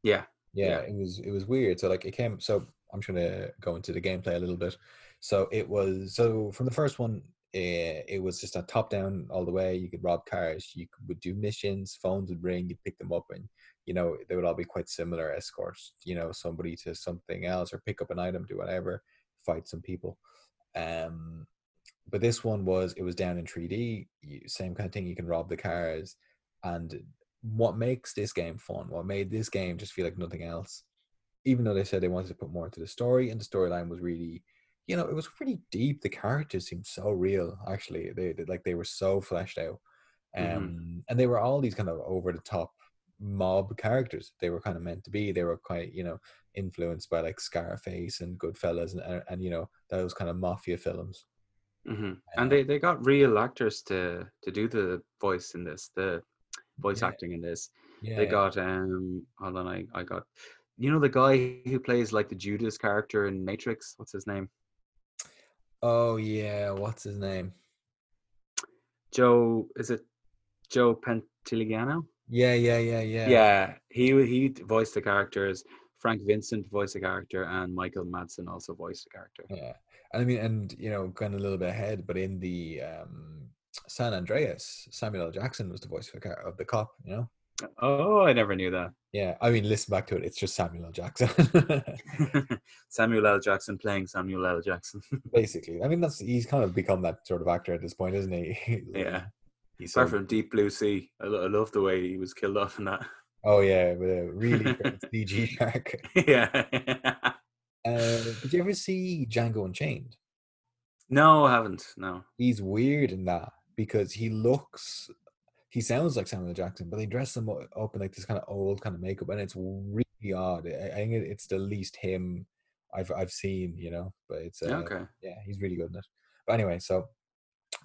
yeah, yeah, Yeah. it was it was weird so like it came so i'm just gonna go into the gameplay a little bit so it was so from the first one eh, it was just a top down all the way you could rob cars you could, would do missions phones would ring you pick them up and you know they would all be quite similar escorts you know somebody to something else or pick up an item do whatever fight some people. Um but this one was it was down in 3d you, same kind of thing you can rob the cars and what makes this game fun, what made this game just feel like nothing else, even though they said they wanted to put more into the story, and the storyline was really, you know, it was pretty deep. The characters seemed so real, actually. They, they like they were so fleshed out, um, Mhm. and they were all these kind of over the top mob characters. They were kind of meant to be. They were quite, you know, influenced by like Scarface and Goodfellas, and and, and you know those kind of mafia films. hmm Uh, and they they got real actors to to do the voice in this, the voice Yeah. acting in this. Yeah, They got um, hold on, I I got, you know, the guy who plays like the Judas character in Matrix. What's his name? Oh yeah, what's his name? Joe. Is it Joe Pantoliano? Yeah, yeah, yeah, yeah. Yeah, he he voiced the characters. Frank Vincent voiced the character, and Michael Madsen also voiced the character. Yeah, and I mean, and you know, going a little bit ahead, but in the um, San Andreas, Samuel L. Jackson was the voice of the, of the cop. You know, Oh, I never knew that. yeah. I mean, listen back to it; it's just Samuel L. Jackson, Samuel L. Jackson playing Samuel L. Jackson. basically. I mean, that's he's kind of become that sort of actor at this point, isn't he? yeah. He's so, Apart from Deep Blue Sea, I, I love the way he was killed off in that. oh yeah, with a really CG shark. yeah. Uh, did you ever see Django Unchained? no, I haven't. No. He's weird in that because he looks, he sounds like Samuel Jackson, but they dress him up in like this kind of old kind of makeup, and it's really odd. I, I think it- it's the least him I've I've seen, you know. But it's uh, okay. yeah, he's really good in it. But anyway, so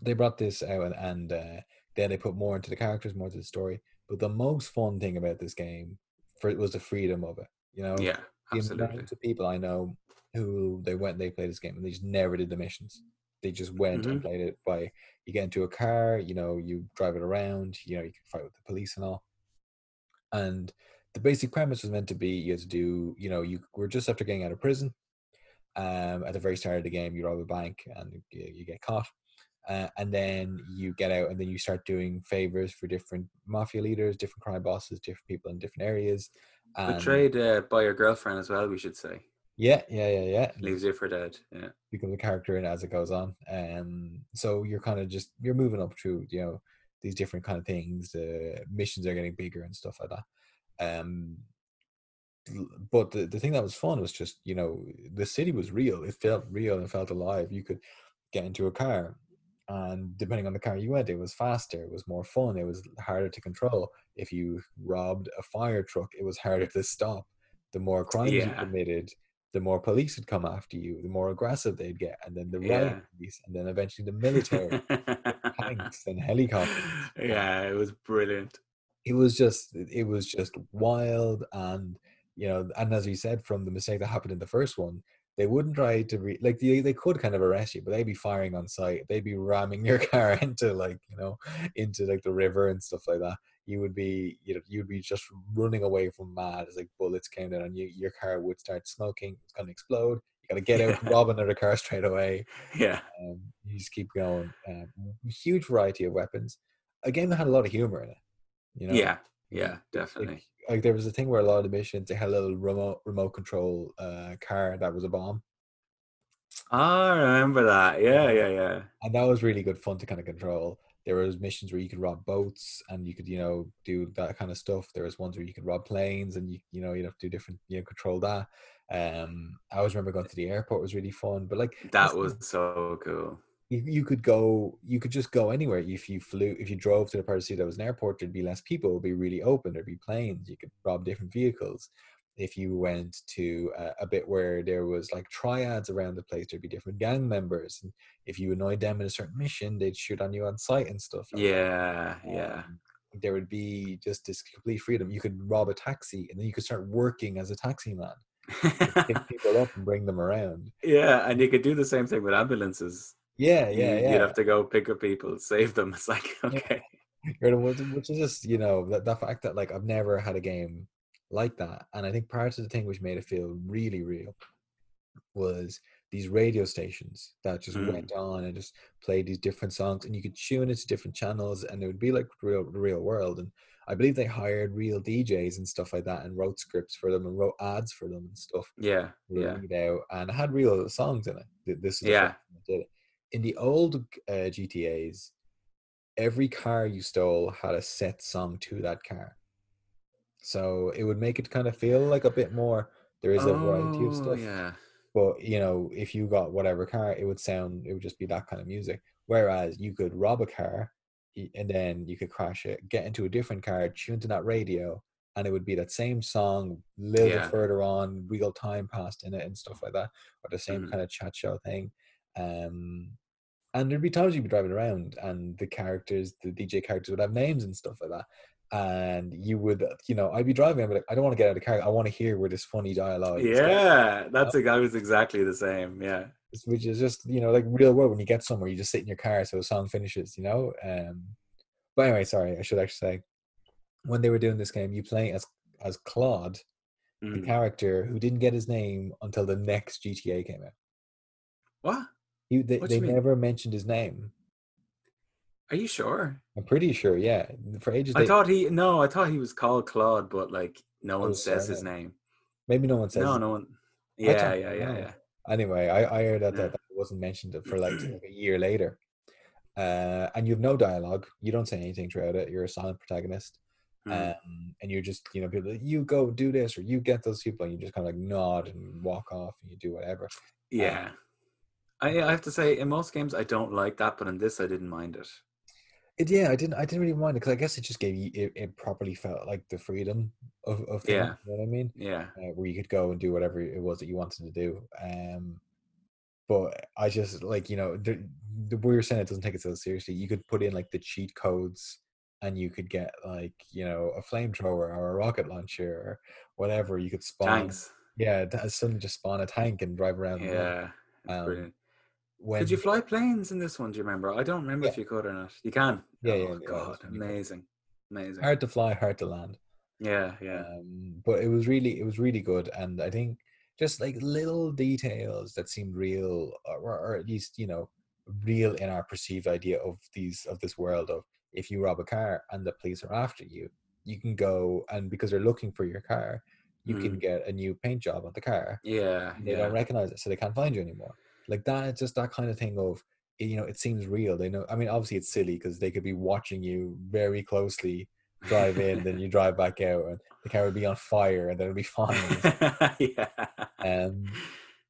they brought this out and, and uh, then they put more into the characters, more to the story. But the most fun thing about this game for was the freedom of it. You know, Yeah, the absolutely. amount of people I know who they went and they played this game and they just never did the missions. They just went and Mm-hmm. played it by you get into a car, you know, you drive it around, you know, you can fight with the police and all. And the basic premise was meant to be you had to do, you know, you were just after getting out of prison. Um, at the very start of the game, you rob a bank and you, you get caught. Uh, and then you get out and then you start doing favors for different mafia leaders, different crime bosses, different people in different areas. And Betrayed uh, by your girlfriend as well, we should say. Yeah, yeah, yeah, yeah. Leaves you for dead. Yeah. Become the character in as it goes on. Um, so you're kind of just you're moving up through, you know, these different kind of things. The missions are getting bigger and stuff like that. Um, but the, the thing that was fun was just you know the city was real. It felt real and felt alive. You could get into a car, and depending on the car you went, it was faster. It was more fun. It was harder to control. If you robbed a fire truck, it was harder to stop. The more crimes you committed, the more police would come after you. The more aggressive they'd get, and then the Yeah. police, and then eventually the military, tanks and helicopters. yeah, it was brilliant. it was just it was just wild and you know and as we said from the mistake that happened in the first one they wouldn't try to re- like they, they could kind of arrest you but they'd be firing on sight they'd be ramming your car into like you know into like the river and stuff like that you would be you know you'd be just running away from mad as like bullets came down on you your car would start smoking it's going to explode you got to get out and rob another car straight away Yeah. um, you just keep going um, huge variety of weapons a game that had a lot of humor in it you know Yeah. Yeah, definitely. like, like there was a thing where a lot of the missions they had a little remote remote control uh car that was a bomb I remember that. Yeah, yeah, yeah. and that was really good fun to kind of control there was missions where you could rob boats and you could you know do that kind of stuff. There was ones where you could rob planes and you you know you'd have to do different you know control that. Um i always remember going to the airport was really fun but like That was so cool. you, you could go you could just go anywhere. If you flew if you drove to the part of the city that was an airport there'd be less people it would be really open there'd be planes you could rob different vehicles if you went to a, a bit where there was like triads around the place there'd be different gang members and if you annoyed them in a certain mission they'd shoot on you on sight and stuff like that. Yeah, yeah. Um, there would be just this complete freedom you could rob a taxi and then you could start working as a taxi man pick people up and bring them around yeah, and you could do the same thing with ambulances. yeah You- yeah yeah You'd have to go pick up people, save them. It's like okay. You're the ones- which is just you know that the fact that like I've never had a game like that, and I think part of the thing which made it feel really real was these radio stations that just Mm. went on and just played these different songs, and you could tune into different channels, and it would be like real the real world. And I believe they hired real DJs and stuff like that, and wrote scripts for them and wrote ads for them and stuff. Yeah, yeah, out, and it had real songs in it. This is Yeah. first time it did it. In the old uh, GTA's, every car you stole had a set song to that car, so it would make it kind of feel like a bit more. There is a variety of Oh, stuff, Yeah, but you know, if you got whatever car, it would sound. It would just be that kind of music. Whereas you could rob a car, and then you could crash it, get into a different car, tune to that radio, and it would be that same song, a little Yeah. bit further on, real time passed in it and stuff like that, or the same Mm. kind of chat show thing. Um, and there'd be times you'd be driving around, and the characters, the DJ characters, would have names and stuff like that. And you would, uh, you know, I'd be driving, I'd be like, I don't want to get out of the car. I want to hear where this funny dialogue. is yeah. That's a guy was exactly the same. Yeah, which is just you know like real world when you get somewhere you just sit in your car so the song finishes you know um but anyway sorry i should actually say when they were doing this game you play as as claude the Mm. character who didn't get his name until the next gta came out What? he, they, they never mentioned his name Are you sure? i'm pretty sure yeah for ages I they, thought he no, I thought he was called Claude, but like no one Oh, says his name. maybe no one says No, no one. Yeah, yeah, yeah, yeah. anyway i, I heard that, that wasn't mentioned for like, a year later uh and you have no dialogue you don't say anything throughout it you're a silent protagonist Mm. um, and you're just you know people you go do this or you get those people and you just kind of like nod and walk off and you do whatever Yeah. I, I have to say, in most games, I don't like that, but in this, I didn't mind it. It, yeah i didn't i didn't really mind it because i guess it just gave you it, it properly felt like the freedom of, of things, Yeah. you know what i mean Yeah. uh, where you could go and do whatever it was that you wanted to do um but i just like you know the, the way you're saying it doesn't take it so seriously you could put in like the cheat codes and you could get like you know a flamethrower or a rocket launcher or whatever you could spawn Thanks. yeah suddenly just spawn a tank and drive around. Yeah. Um, brilliant. When Could you fly planes in this one? Do you remember? I don't remember if you could or not. You can. Yeah, oh, yeah, yeah, God, this one you can. amazing, amazing. hard to fly hard to land Yeah, yeah, um, but it was really it was really good and i think just like little details that seemed real or, or at least you know real in our perceived idea of these of this world of if you rob a car and the police are after you you can go and because they're looking for your car you can Mm. get a new paint job on the car yeah, they yeah. don't recognize it so they can't find you anymore like that it's just that kind of thing of you know it seems real they know i mean obviously it's silly because they could be watching you very closely drive in then you drive back out and the car would be on fire and then it'd be fine yeah. um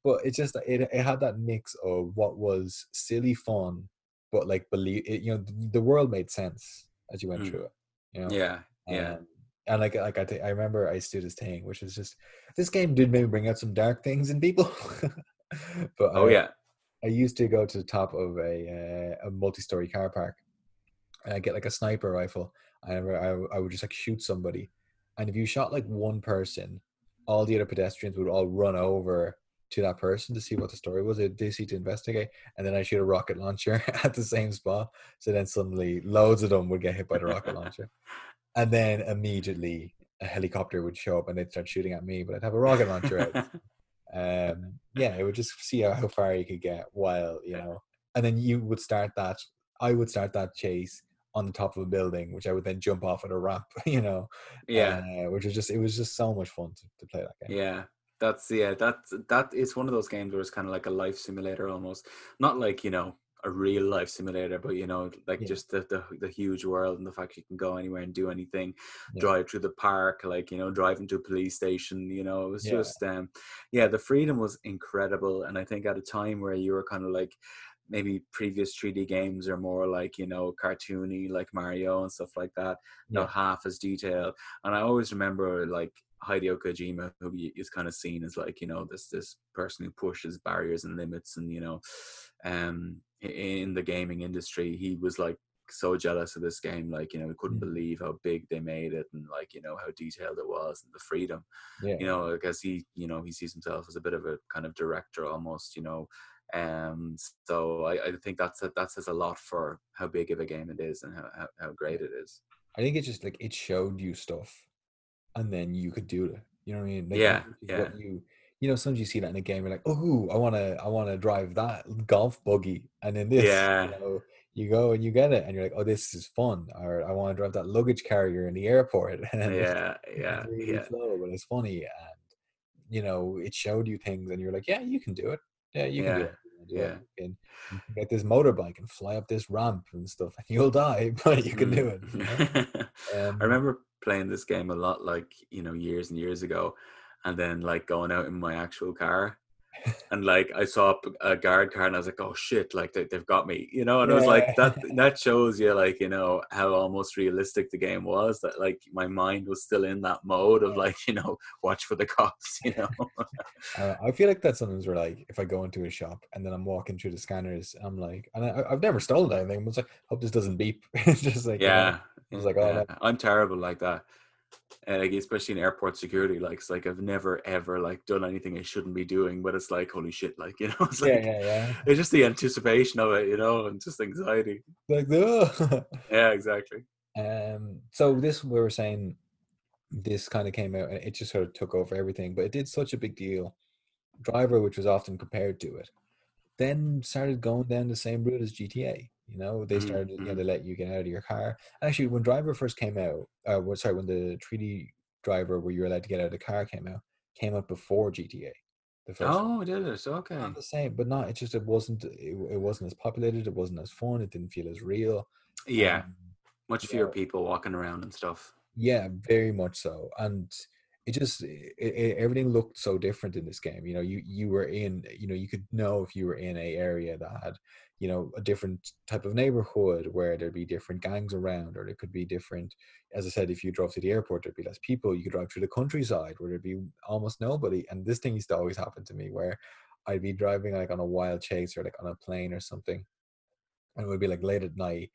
but it just it, it had that mix of what was silly fun but like believe it, you know the, world made sense as you went Mm. through it you know yeah, yeah. um, and like like I, thi- I remember I used to do this thing which is just this game did maybe bring out some dark things in people but Oh I, yeah. I used to go to the top of a uh, a multi-story car park, and I get like a sniper rifle. I I, I would just like shoot somebody, and if you shot like one person, all the other pedestrians would all run over to that person to see what the story was. They see to investigate, and then I shoot a rocket launcher at the same spot. So then suddenly loads of them would get hit by the rocket launcher, and then immediately a helicopter would show up and they'd start shooting at me, but I'd have a rocket launcher out um yeah it would just see how, how far you could get while you know and then you would start that i would start that chase on the top of a building which i would then jump off at a ramp you know yeah. uh, which was just it was just so much fun to, to play that game Yeah, that's yeah. That's that is one of those games where it's kind of like a life simulator almost. Not like you know a real life simulator, but you know like Yeah. just the, the the huge world and the fact you can go anywhere and do anything, Yeah. drive through the park, like you know driving to a police station. You know, it was Yeah. just um yeah, the freedom was incredible, and I think at a time where you were kind of like maybe previous 3D games are more like you know cartoony, like Mario and stuff like that, not half as detailed. And I always remember like Hideo Kojima, who is kind of seen as like you know this this person who pushes barriers and limits, and you know, um, in the gaming industry, he was like so jealous of this game, like you know, he couldn't Mm. believe how big they made it, and like you know how detailed it was, and the freedom Yeah. you know because he you know he sees himself as a bit of a kind of director almost you know um so i, I think that's a, that says a lot for how big of a game it is and how, how, how great it is I think it just like it showed you stuff, and then you could do it. You know what I mean? Like, Yeah, yeah. You, you know, sometimes you see that in a game, you're like, oh, I want to, I want to drive that golf buggy, and then this, Yeah. you know, you go and you get it, and you're like, oh, this is fun, or I want to drive that luggage carrier in the airport, and it's- yeah it's yeah really yeah slow, but it's funny, and you know, it showed you things, and you're like, yeah, you can do it. Yeah, you can Yeah, can do it. yeah. You can, you can get this motorbike and fly up this ramp and stuff, and you'll die, but you can do it. you know? Mm. Um, i remember playing this game a lot like you know years and years ago and then like going out in my actual car and like I saw a guard car and I was like, oh shit, like they, they've got me, you know. And I was like that. That shows you like you know how almost realistic the game was. That like my mind was still in that mode of like you know watch for the cops, you know. Uh, I feel like that's sometimes where like if I go into a shop and then I'm walking through the scanners, I'm like, and I, I've never stolen anything, but it's like, hope this doesn't beep. it's just like, you know, yeah, It's like, oh, yeah. no. I'm terrible like that. Uh, like especially in airport security, like it's like I've never ever like done anything I shouldn't be doing, but it's like holy shit, like you know, it's yeah, like yeah, yeah. it's just the anticipation of it, you know, and just anxiety. Like, oh. Yeah, exactly. um. So this we were saying, this kind of came out and it just sort of took over everything, but it did such a big deal. Driver, which was often compared to it, then started going down the same route as GTA. You know, they started, you know, mhm. they let you get out of your car. Actually, when Driver first came out, uh, well, sorry, when the 3D Driver, where you were allowed to get out of the car, came out, came out before GTA. The first one. Oh, did it? Okay. Not the same, but not. It just it wasn't. It, it wasn't as populated. It wasn't as fun. It didn't feel as real. Yeah, Um, much fewer know, people walking around and stuff. Yeah, very much so. And it just it, it, everything looked so different in this game. You know, you you were in. You know, you could know if you were in a area that had you know a different type of neighborhood where there'd be different gangs around, or there could be different. As I said, if you drove to the airport, there'd be less people. You could drive through the countryside where there'd be almost nobody. And this thing used to always happen to me where I'd be driving like on a wild chase or like on a plane or something, and it would be like late at night,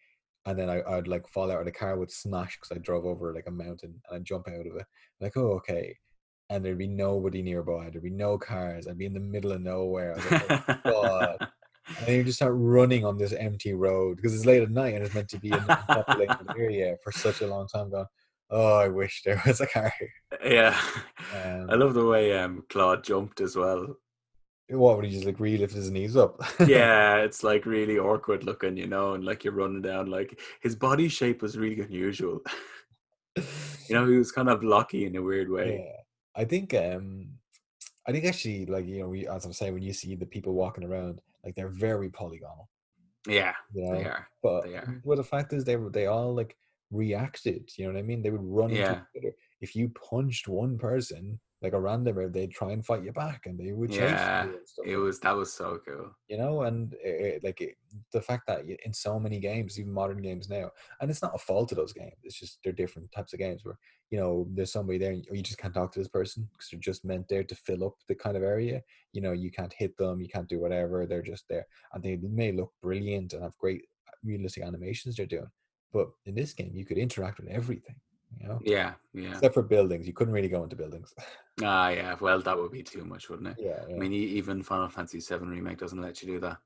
and then I, I'd like fall out of the car would smash because I drove over like a mountain and I'd jump out of it. Like, oh okay. And there'd be nobody nearby, there'd be no cars, I'd be in the middle of nowhere. I was like, oh God. And then you just start running on this empty road because it's late at night and it's meant to be an unpopulated area for such a long time going, Oh, I wish there was a car yeah, Um, I love the way um Claude jumped as well. What would he just like really lift his knees up? Yeah, it's like really awkward looking, you know, and like you're running down. Like his body shape was really unusual. you know, he was kind of blocky in a weird way. Yeah, I think um, I think actually, like you know, we as I'm saying, when you see the people walking around, like they're very polygonal, Yeah, you know. they are. But they are. well, the fact is, they were they all like reacted. You know what I mean? They would run into Yeah. each other. If you punched one person, like a randomer, they'd try and fight you back, and they would chase Yeah, you and stuff. it was that was so cool. you know and it, like it, the fact that in so many games even modern games now and it's not a fault of those games it's just they're different types of games where you know there's somebody there and- you just can't talk to this person because they're just meant there to fill up the kind of area you know you can't hit them you can't do whatever they're just there and they may look brilliant and have great realistic animations they're doing but in this game you could interact with everything you know Yeah, yeah. except for buildings you couldn't really go into buildings Ah, yeah. Well, that would be too much, wouldn't it? yeah, yeah. I mean, even Final Fantasy VII remake doesn't let you do that.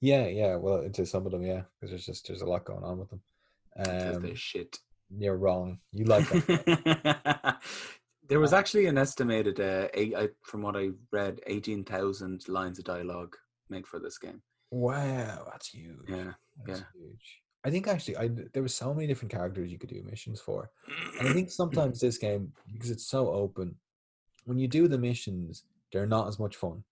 yeah yeah well into some of them yeah because there's just there's a lot going on with them um they're shit. You're wrong. You like that. there was Uh, actually an estimated, uh, eight, I, from what I read, eighteen thousand lines of dialogue made for this game. wow, that's huge. Yeah, That's yeah. huge. I think actually, I there were so many different characters you could do missions for, and I think sometimes this game because it's so open, when you do the missions, they're not as much fun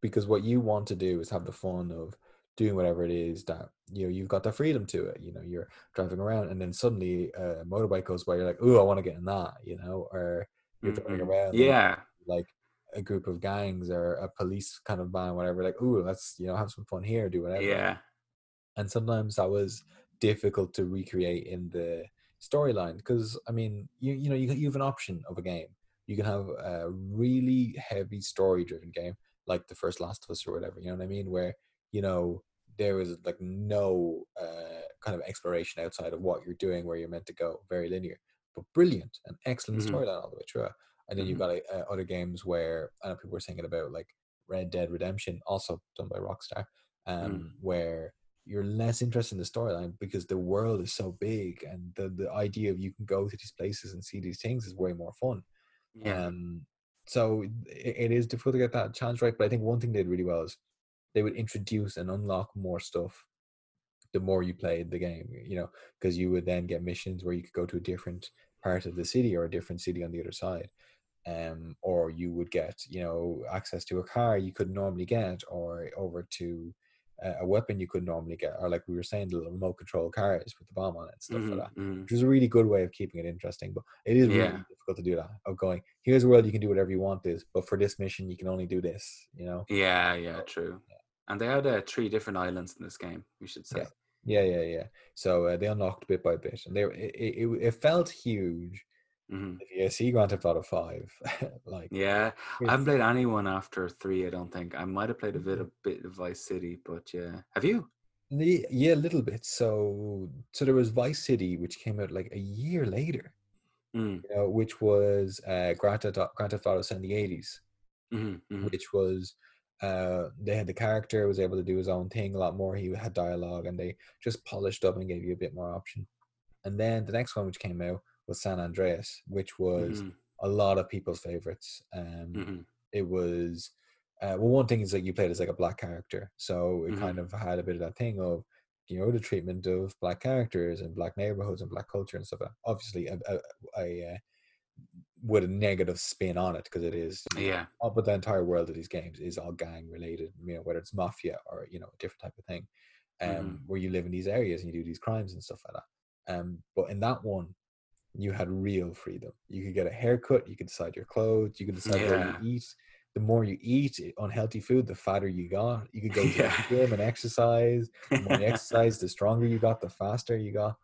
because what you want to do is have the fun of doing whatever it is that you know you've got the freedom to it. You know, you're driving around, and then suddenly a motorbike goes by. You're like, "Ooh, I want to get in that. You know, or you're driving around. Yeah, like a group of gangs or a police kind of band, whatever. Like, ooh, let's you know have some fun here, do whatever. Yeah. And sometimes that was difficult to recreate in the storyline because I mean, you you know you you have an option of a game. You can have a really heavy story driven game like the first Last of Us or whatever. You know what I mean? Where you know there is like no uh, kind of exploration outside of what you're doing, where you're meant to go. Very linear, but brilliant and excellent Mhm. storyline all the way through. And then you've Mhm. got uh, other games where I know people were thinking about like Red Dead Redemption, also done by Rockstar, um, Mm. where you're less interested in the storyline because the world is so big and the, the idea of you can go to these places and see these things is way more fun. Yeah. Um, so it, it is difficult to get that challenge right, but I think one thing they did really well is they would introduce and unlock more stuff the more you played the game, you know, because you would then get missions where you could go to a different part of the city or a different city on the other side. Um, or you would get, you know, access to a car you could normally get, or over to a weapon you could normally get, or like we were saying, the little remote control cars with the bomb on it and stuff Mhm, like that mhm. which is a really good way of keeping it interesting. But it is really Yeah. difficult to do that. Of going, here's a world you can do whatever you want this, but for this mission you can only do this. You know? Yeah, yeah, true. And they had uh, three different islands in this game. We should say. Yeah, yeah, yeah. So uh, they unlocked bit by bit, and they it, it, it felt huge. Hmm If you see Grand Theft Auto Five, like Yeah, I haven't played anyone after three. I don't think I might have played a bit, a bit of Vice City, but yeah, have you? the- yeah, a little bit. So so there was Vice City, which came out like a year later, Mm, you know, which was uh, Grand Theft Au- Grand Theft Auto set in the eighties. hmm hmm which was uh they had the character was able to do his own thing a lot more he had dialogue and they just polished up and gave you a bit more option and then the next one which came out was san andreas which was hmm a lot of people's favorites um hmm it was uh, well one thing is that you played as like a black character so it Mhm. kind of had a bit of that thing of you know the treatment of black characters and black neighborhoods and black culture and stuff obviously a, a, a uh, with a negative spin on it because it is know, Yeah, but the entire world of these games is all gang related you know whether it's mafia or you know a different type of thing um Mhm. where you live in these areas and you do these crimes and stuff like that um but in that one you had real freedom you could get a haircut you could decide your clothes you could decide Yeah. you eat the more you eat unhealthy food the fatter you got you could go to Yeah. the gym and exercise the more you exercise the stronger you got the faster you got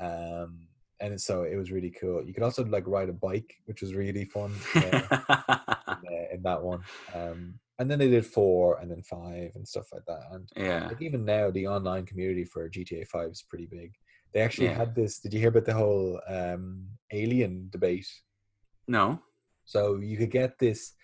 um and so it was really cool you could also like ride a bike which was really fun uh, in, uh, in that one. Um, and then they did four and then five and stuff like that. And yeah. like even now, the online community for GTA Five is pretty big. They actually Yeah. had this. Did you hear about the whole um, alien debate? No. So you could get this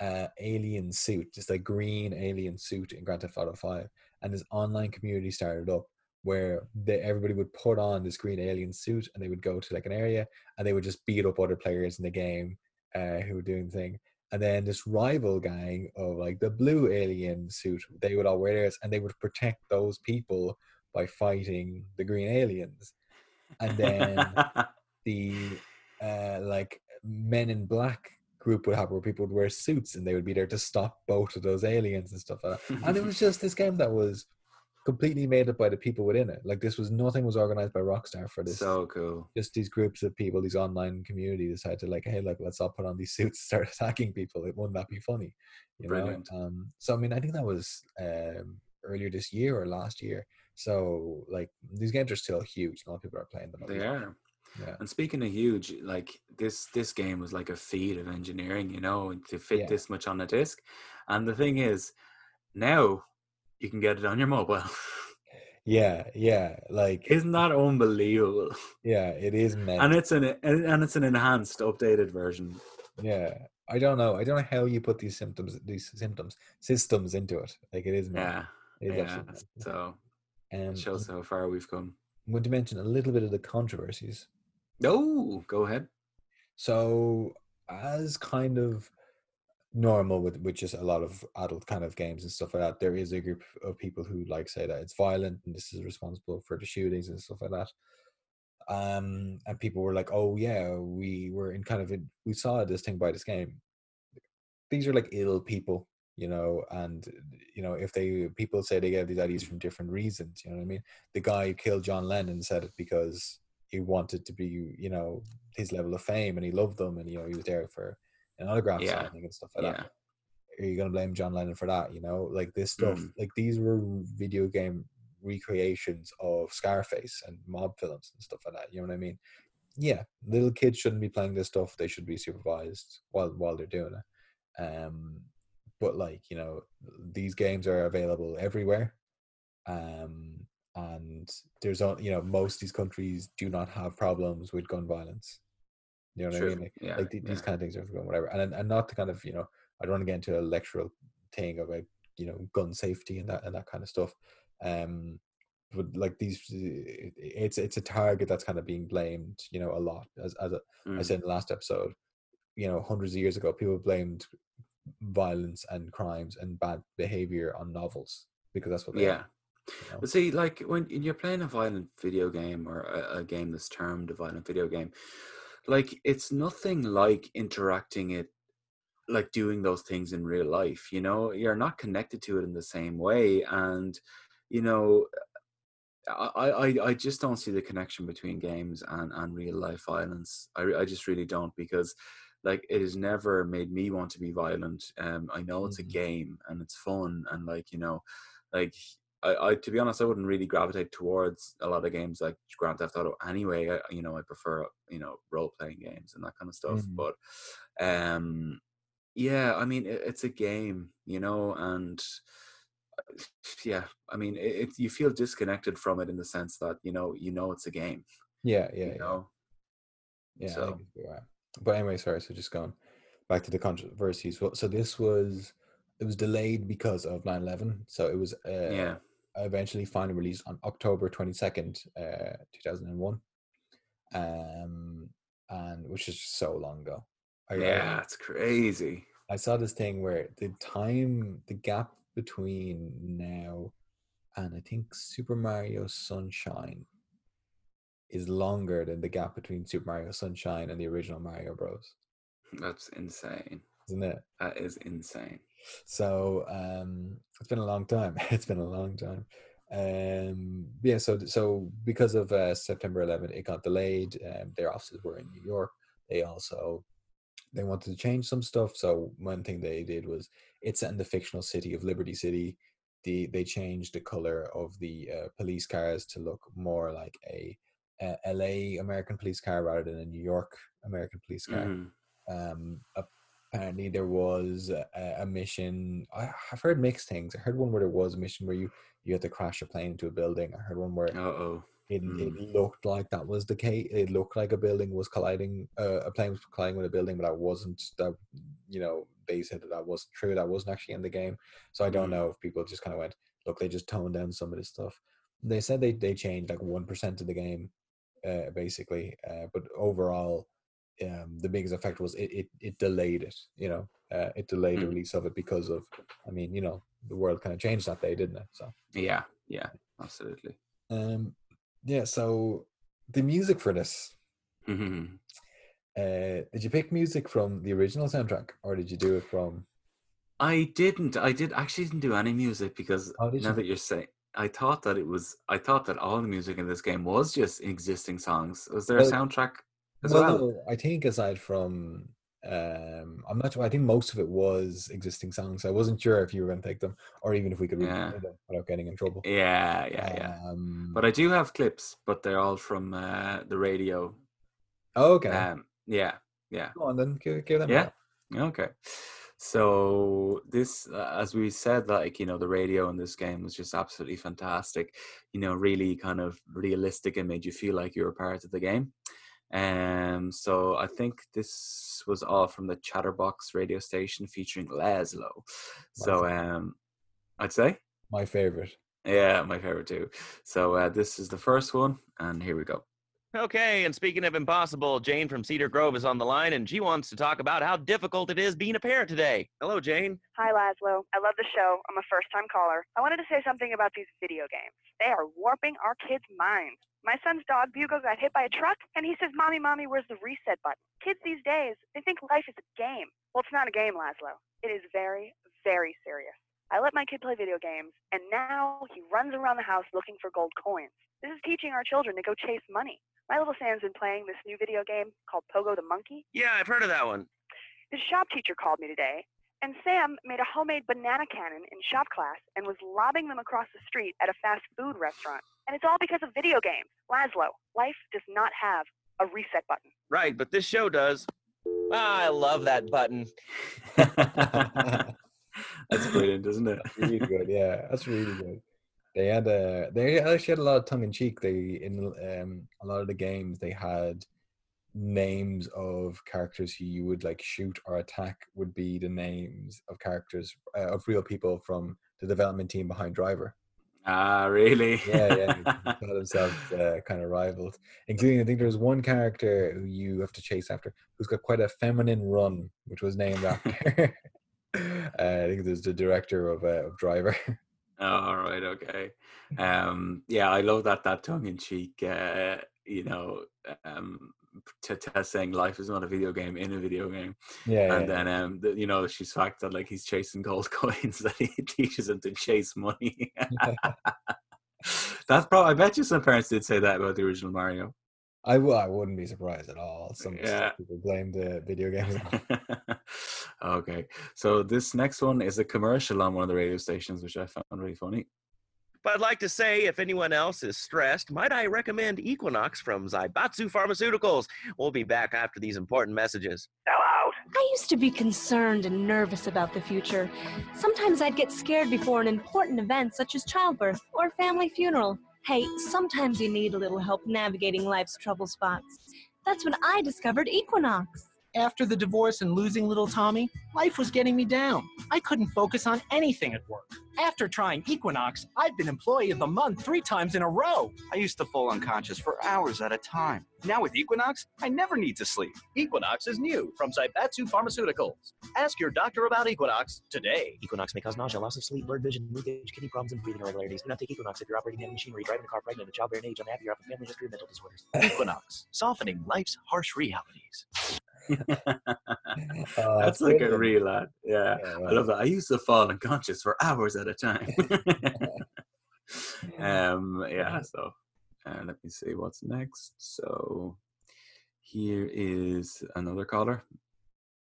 uh, alien suit, just a green alien suit in Grand Theft Auto Five, and this online community started up where they, everybody would put on this green alien suit and they would go to like an area and they would just beat up other players in the game uh, who were doing the thing. And then this rival gang of like the blue alien suit, they would all wear theirs and they would protect those people by fighting the green aliens. And then the uh, like men in black group would have where people would wear suits and they would be there to stop both of those aliens and stuff like that. And it was just this game that was completely made up by the people within it. Like this was nothing was organized by Rockstar for this. so cool. just these groups of people, these online community decided to like, hey, like let's all put on these suits, start attacking people. It wouldn't that be funny? You Brilliant. know. Um, so I mean, I think that was um, earlier this year or last year. So like these games are still huge. A lot of people are playing them. They are. Yeah. And speaking of huge, like this this game was like a feat of engineering, you know, to fit Yeah. this much on a disc. And the thing is, now you can get it on your mobile. Yeah, yeah, like Isn't that unbelievable? yeah, it is meant. And it's an and it's an enhanced, updated version. yeah, I don't know. I don't know how you put these symptoms, these symptoms, systems into it. Like it is meant. Yeah, It is yeah. So Um, it shows how far we've come. I'm going to mention a little bit of the controversies. Oh, go ahead. So, as kind of normal with with just a lot of adult kind of games and stuff like that, there is a group of people who like say that it's violent and this is responsible for the shootings and stuff like that. Um, and people were like, "Oh yeah, we were in kind of in, we saw this thing by this game. These are like ill people." You know, and you know, if they people say they get these ideas from different reasons, you know what I mean? The guy who killed John Lennon said it because he wanted to be, you know, his level of fame and he loved them and you know he was there for and autograph Yeah. signing and stuff like yeah, that. Are you gonna blame John Lennon for that? You know, like this stuff, Mm. like these were video game recreations of Scarface and mob films and stuff like that. You know what I mean? Yeah, little kids shouldn't be playing this stuff. They should be supervised while while they're doing it. Um, but like you know, these games are available everywhere. Um, and there's on you know most of these countries do not have problems with gun violence. You know what I mean? Like, yeah, like th- these kind of things are going whatever and and not to kind of you know i don't want to get into a lectural thing about you know gun safety and that and that kind of stuff um but like these it's it's a target that's kind of being blamed you know a lot as, as a, i Mm. said in the last episode you know hundreds of years ago people blamed violence and crimes and bad behavior on novels because that's what they yeah. are, you know? But see, like when you're playing a violent video game or a, a game that's termed a violent video game, like it's nothing like interacting it, like doing those things in real life. You know, you're not connected to it in the same way, and you know, I I, I just don't see the connection between games and and real life violence. I I just really don't because. Like it has never made me want to be violent. Um, I know it's a game and it's fun and like you know, like I, I to be honest, I wouldn't really gravitate towards a lot of games like Grand Theft Auto anyway. I, you know, I prefer you know role playing games and that kind of stuff. Mhm. But um, yeah, I mean, it, it's a game, you know, and yeah, I mean, it, it you feel disconnected from it in the sense that you know you know it's a game, yeah yeah you yeah know. Yeah, So- think you're right. But anyway, sorry. So just going back to the controversies. So this was it was delayed because of 9-11. So it was uh, Yeah, eventually finally released on October twenty second, uh, two thousand and one. Um, and which is so long ago. I- yeah, it's crazy. I saw this thing where the time, the gap between now and I think Super Mario Sunshine is longer than the gap between Super Mario Sunshine and the original Mario Bros. That's insane. Isn't it? That is insane. So um, it's been a long time. it's been a long time. Um, yeah. So so because of uh, September 11, it got delayed. Um, their offices were in New York. They also they wanted to change some stuff. So one thing they did was it's set in the fictional city of Liberty City. The they changed the color of the uh, police cars to look more like a, uh LA American police car rather than a New York American police car Mhm. um apparently there was a, a mission I, i've heard mixed things i heard one where there was a mission where you you had to crash a plane into a building i heard one where Uh-oh. it, Hmm. it looked like that was the case it looked like a building was colliding uh, a plane was colliding with a building but that wasn't that you know they said that that wasn't true that wasn't actually in the game so i don't Mm. know if people just kind of went look they just toned down some of this stuff they said they, they changed like 1% of the game uh, basically uh, but overall um, the biggest effect was it, it, it delayed it you know uh, it delayed the Mm. release of it because of i mean you know the world kind of changed that day didn't it so Yeah, yeah, absolutely. um yeah so the music for this Mhm. uh did you pick music from the original soundtrack or did you do it from I didn't. I did actually didn't do any music because Oh, now you? that you're saying, I thought that it was. I thought that all the music in this game was just existing songs. Was there a soundtrack as well, well? i think aside from um i'm not sure i think most of it was existing songs i wasn't sure if you were going to take them or even if we could Yeah. them without getting in trouble Yeah, yeah, yeah. um But I do have clips, but they're all from uh, the radio. oh, okay Um, yeah, yeah. go on then give, give them Yeah. go. Okay. So this, uh, as we said, like you know, the radio in this game was just absolutely fantastic. You know, really kind of realistic and made you feel like you were part of the game. Um, so I think this was all from the Chatterbox radio station featuring Laszlo. So um, I'd say, my favorite yeah, my favorite too. So uh, this is the first one, and here we go. Okay, and speaking of impossible, Jane from Cedar Grove is on the line, and she wants to talk about how difficult it is being a parent today. Hello, Jane. Hi, Laszlo. I love the show. I'm a first time caller. I wanted to say something about these video games. They are warping our kids' minds. My son's dog, Bugle, got hit by a truck, and he says, Mommy, Mommy, where's the reset button? Kids these days, they think life is a game. Well, it's not a game, Laszlo. It is very, very serious. I let my kid play video games, and now he runs around the house looking for gold coins. This is teaching our children to go chase money. My little Sam's been playing this new video game called Pogo the Monkey. Yeah, I've heard of that one. The shop teacher called me today, and Sam made a homemade banana cannon in shop class and was lobbing them across the street at a fast food restaurant. And it's all because of video games. Lazlow, life does not have a reset button. Right, but this show does. Ah, I love that button. That's brilliant, isn't it? really good. Yeah, that's really good. They had a they actually had a lot of tongue in cheek. They in um a lot of the games they had names of characters who you would like shoot or attack would be the names of characters uh, of real people from the development team behind Driver. Ah, really? Yeah, yeah. They themselves uh, kind of rivaled, including I think there's one character who you have to chase after who's got quite a feminine run, which was named after. uh, I think there's the director of uh, of Driver. Oh, all right, okay. Um, yeah, I love that that tongue in cheek. Uh, you know, um, to, to saying life is not a video game in a video game, Yeah, and yeah, then um, the, you know, she's fact that like he's chasing gold coins that he teaches him to chase money. That's probably. I bet you some parents did say that about the original Mario. I w- I wouldn't be surprised at all. Some Yeah. people blame the video games. okay, so this next one is a commercial on one of the radio stations, which I found really funny. But I'd like to say, if anyone else is stressed, might I recommend Equanox from Zaibatsu Pharmaceuticals? We'll be back after these important messages. Sell out. I used to be concerned and nervous about the future. Sometimes I'd get scared before an important event such as childbirth or family funeral. Hey, sometimes you need a little help navigating life's trouble spots. That's when I discovered Equanox. After the divorce and losing little Tommy, life was getting me down. I couldn't focus on anything at work. After trying Equanox, I've been Employee of the Month three times in a row. I used to fall unconscious for hours at a time. Now with Equanox, I never need to sleep. Equanox is new from Zaibatsu Pharmaceuticals. Ask your doctor about Equanox today. Equanox may cause nausea, loss of sleep, blurred vision, leakage, kidney problems, and breathing irregularities. Do not take Equanox if you're operating heavy machinery, driving a car pregnant, a childbearing age, unhappy, or have a family history of mental disorders. Equanox, softening life's harsh realities. Oh, That's like a real lad. Yeah. Yeah, I love that. I used to fall unconscious for hours at a time. um, yeah. So, uh, let me see what's next. So, here is another caller.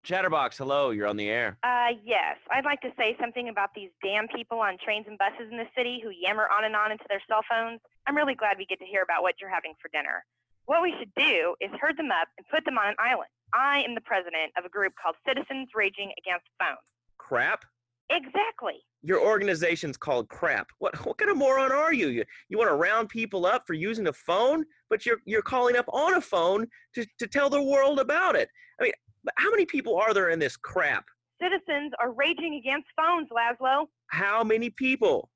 Chatterbox, hello, you're on the air. Uh, yes. I'd like to say something about these damn people on trains and buses in the city who yammer on and on into their cell phones. I'm really glad we get to hear about what you're having for dinner. What we should do is herd them up and put them on an island. I am the president of a group called Citizens Raging Against Phones. Crap? Exactly. Your organization's called crap. What what kind of moron are you? You you want to round people up for using a phone, but you're you're calling up on a phone to, to tell the world about it. I mean, how many people are there in this crap? Citizens are raging against phones, Lazlow. How many people?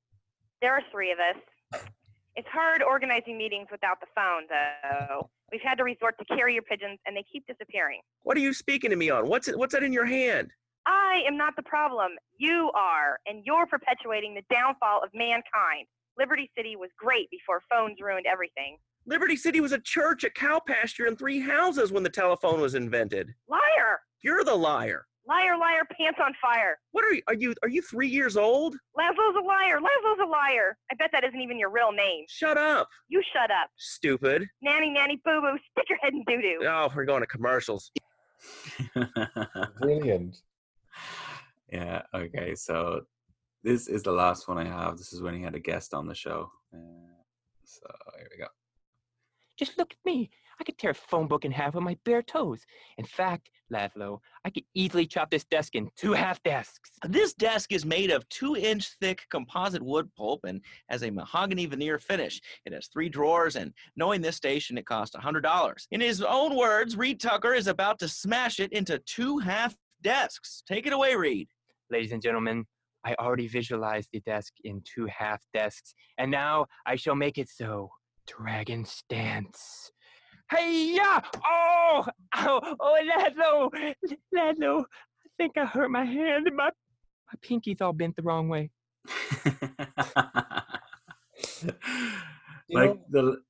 There are three of us. It's hard organizing meetings without the phone, though. We've had to resort to carrier pigeons, and they keep disappearing. What are you speaking to me on? What's it, what's that in your hand? I am not the problem. You are, and you're perpetuating the downfall of mankind. Liberty City was great before phones ruined everything. Liberty City was a church, a cow pasture, and three houses when the telephone was invented. Liar! You're the liar. Liar, liar, pants on fire. What are you? Are you are you three years old? Lazlow's a liar. Lazlow's a liar. I bet that isn't even your real name. Shut up, You shut up. stupid. Nanny, nanny, boo boo. Stick your head in doo doo. Oh, we're going to commercials. Brilliant. yeah. Okay. So, this is the last one I have. This is when he had a guest on the show. Uh, so here we go. Just look at me. I could tear a phone book in half with my bare toes. In fact, Lazlow, I could easily chop this desk in two half desks. This desk is made of two inch thick composite wood pulp and has a mahogany veneer finish. It has three drawers, and knowing this station, it cost $100. In his own words, Reed Tucker is about to smash it into two half desks. Take it away, Reed. Ladies and gentlemen, I already visualized the desk in two half desks, and now I shall make it so. Dragon stance. Hey yeah! Oh! Ow! Oh, Lazlow! Lazlow! I think I hurt my hand. My, my pinky's all bent the wrong way. Like know- the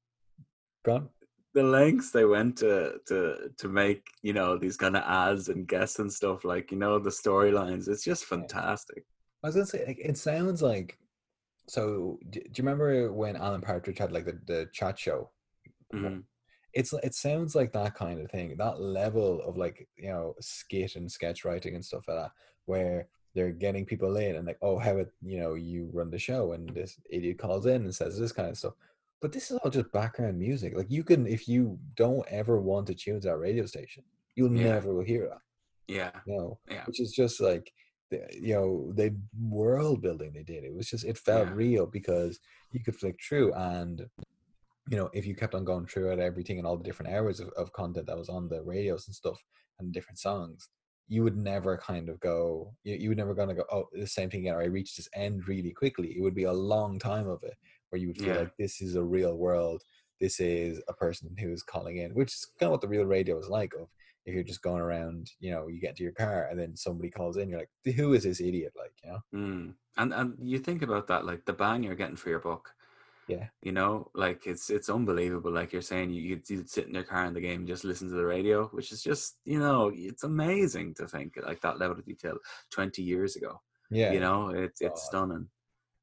Gone. the lengths they went to to to make you know these kind of ads and guests and stuff like you know the storylines it's just fantastic I was gonna say like, it sounds like. So, d- do you remember when Alan Partridge had like the, the chat show? Mhm. It's it sounds like that kind of thing, that level of like you know skit and sketch writing and stuff like that, where they're getting people in and like, oh, how it you know you run the show and this idiot calls in and says this kind of stuff. But this is all just background music. Like you can, if you don't ever want to tune to that radio station, you'll Yeah. never will hear that. Yeah. You know, Yeah. which is just like you know the world building they did it was just it felt Yeah. real because you could flick through and you know if you kept on going through it everything and all the different hours of, of content that was on the radios and stuff and different songs you would never kind of go you, you would never gonna go oh the same thing again or i reached this end really quickly it would be a long time of it where you would feel Yeah. like this is a real world this is a person who's calling in which is kind of what the real radio is like of if you're just going around, you know, you get into your car and then somebody calls in, you're like, who is this idiot? Like, you know? Mm. And and you think about that, like the bang you're getting for your book. Yeah. You know, like it's it's unbelievable. Like you're saying, you you'd, you'd sit in your car in the game and just listen to the radio, which is just you know, it's amazing to think like that level of detail twenty years ago. Yeah. You know, it's it's God. stunning.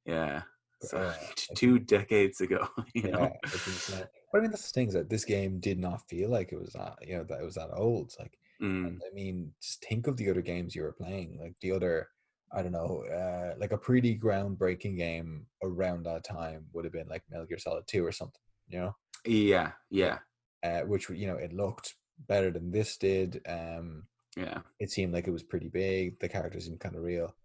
Yeah. So I two decades ago. You Yeah. know. it's. But I mean, that's the thing is that this game did not feel like it was that, you know, that it was that old. It's like, Mm. I mean, just think of the other games you were playing. Like the other, I don't know, uh, like a pretty groundbreaking game around that time would have been like Metal Gear Solid 2 or something, you know? Yeah. Yeah. Uh, which, you know, it looked better than this did. Um, Yeah. it seemed like it was pretty big. The characters seemed kind of real.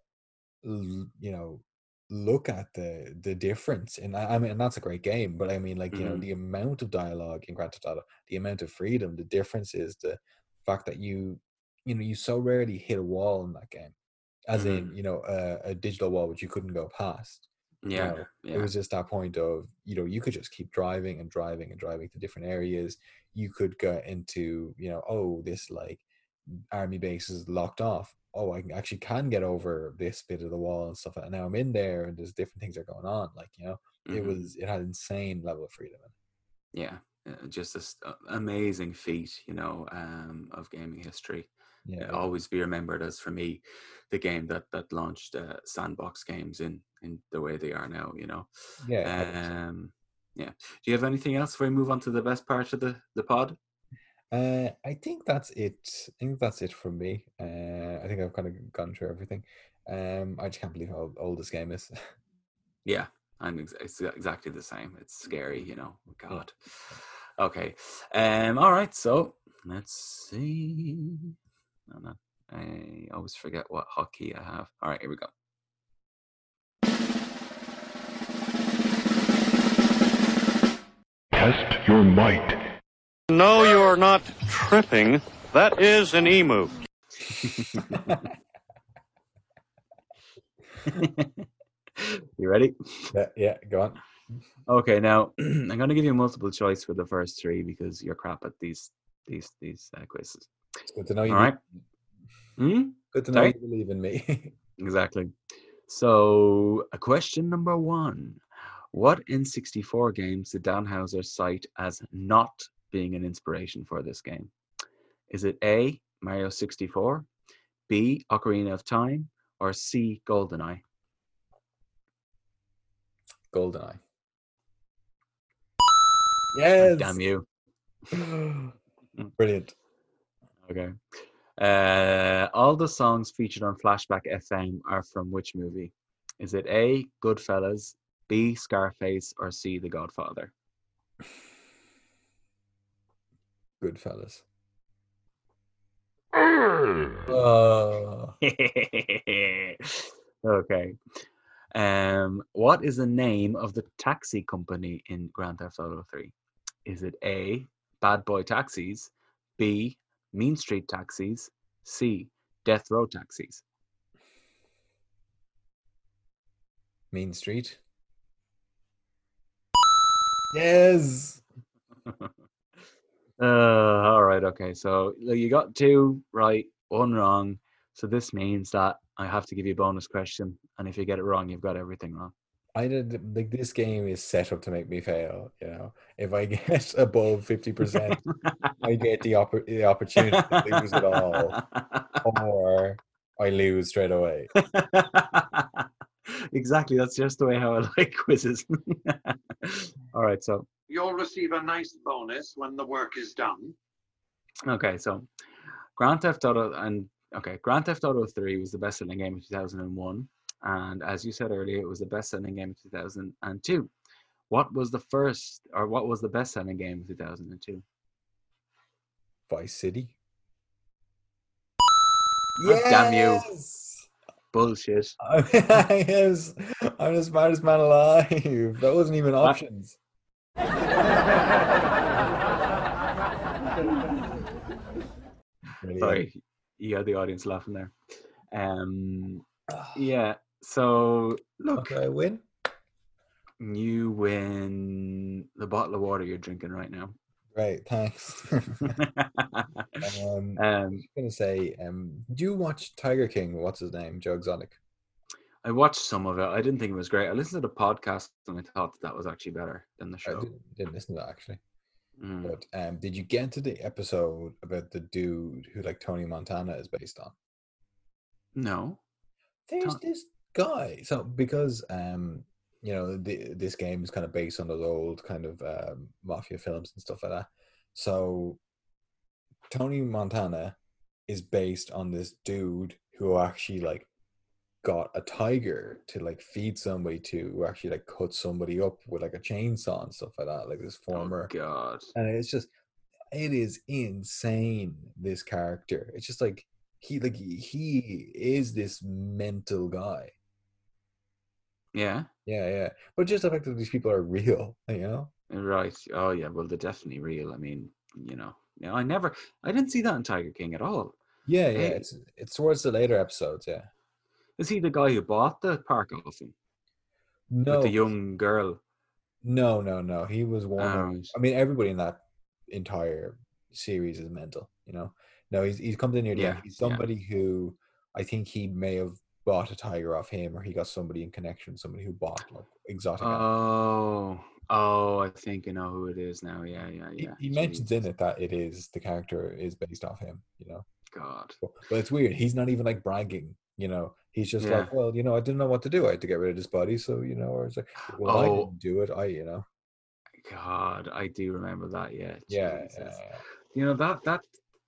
L- you know, look at the the difference, and I, I mean, and that's a great game. But I mean, like you know, Mhm. the amount of dialogue in Grand Theft Auto, the amount of freedom, the difference is the fact that you, you know, you so rarely hit a wall in that game, as in you know a, a digital wall which you couldn't go past. you Yeah. know, Yeah. It was just that point of, you know, you could just keep driving and driving and driving to different areas. You could go into, you know, oh, this like army base is locked off. Oh, I actually can get over this bit of the wall and stuff. And now I'm in there and there's different things are going on. Like, you know, it Mhm. was, it had insane level of freedom. it. yeah uh, just this uh, amazing feat you know um, of gaming history Yeah. It'll always be remembered as for me the game that that launched uh, sandbox games in in the way they are now you know Yeah. um yeah do you have anything else before we move on to the best part of the the pod Uh, I think that's it. I think that's it from me. Uh, I think I've kind of gone through everything. Um, I just can't believe how old this game is. yeah i'm ex- it's exactly the same it's scary you know god okay um all right so let's see no, no. i always forget what hotkey i have all right here we go Test your might. No, you're not tripping. That is an emu. you ready yeah, yeah, go on. Okay, now I'm going to give you multiple choice for the first three because you're crap at these these these uh, quizzes. It's good to know you. All right. Hmm? Good to know Sorry? you believe in me. Exactly. So, uh, question number one: What N64 games did Dan Houser cite as not being an inspiration for this game? Is it A. Mario 64, B. Ocarina of Time, or C. GoldenEye? Goldeneye. Yes. Damn you. Brilliant. Okay. Uh, all the songs featured on Flashback FM are from which movie? Is it A. Goodfellas, B. Scarface, or C. The Godfather? Goodfellas. Oh. okay. Um, what is the name of the taxi company in Grand Theft Auto 3? Is it A. Bad Boy Taxis, B. Mean Street Taxis, C. Death Row Taxis? Mean Street. Yes. Uh, all right, okay. So you got two right, one wrong. So this means that I have to give you a bonus question, and if you get it wrong, you've got everything wrong. I did like this game is set up to make me fail. You know, if I get above fifty percent, I get the, oppor- the opportunity to lose it all, or I lose straight away. exactly. That's just the way how I like quizzes. All right. So You'll receive a nice bonus when the work is done. okay. So Grand Theft Auto and okay, Grand Theft Auto Three was the best-selling game in 2001, and as you said earlier, it was the best-selling game in 2002. What was the first, or what was the best-selling game in 2002? Vice City. God damn you. Yes! Bullshit. yes, I'm the smartest man alive. That wasn't even options. Sorry, you had the audience laughing there. Um, yeah. So look, Okay, I win. you win the bottle of water you're drinking right now. Right, thanks. um, um, I'm gonna say, um, do you watch Tiger King? What's his name? Joe Exotic. I watched some of it. I didn't think it was great. I listened to the podcast and I thought that, that was actually better than the I show. didn't, didn't listen to that actually. Mm. But um, did you get to the episode about the dude who like Tony Montana is based on? No. There's this guy. So because um, you know, the, this game is kind of based on those old kind of um, mafia films and stuff like that. So Tony Montana is based on this dude who actually like got a tiger to like feed somebody to who actually like cut somebody up with like a chainsaw and stuff like that like this former Oh God. and it's just it is insane this character it's just like he like he is this mental guy Yeah. yeah yeah but just the fact that these people are real you know Right. Oh yeah. Well, they're definitely real. I mean, you know, you know, I never, I didn't see that in Tiger King at all. yeah yeah Hey. it's it's towards the later episodes yeah Is he the guy who bought the park off him no with the young girl? no no no he was one of, Alright. i mean everybody in that entire series is mental you know no he's he's come to near the Yeah, end he's yeah. somebody who i think he may have bought a tiger off him or he got somebody in connection somebody who bought like exotic animals. Oh, oh, I think I know who it is now. Yeah, yeah, yeah. he mentions in it that it is the character is based off him you know God. but, but it's weird he's not even like bragging you know he's just Yeah. like well you know i didn't know what to do i had to get rid of this body so you know or it's like well i Oh. didn't do it i you know God, I do remember that. Yeah. yeah, yeah. You know that that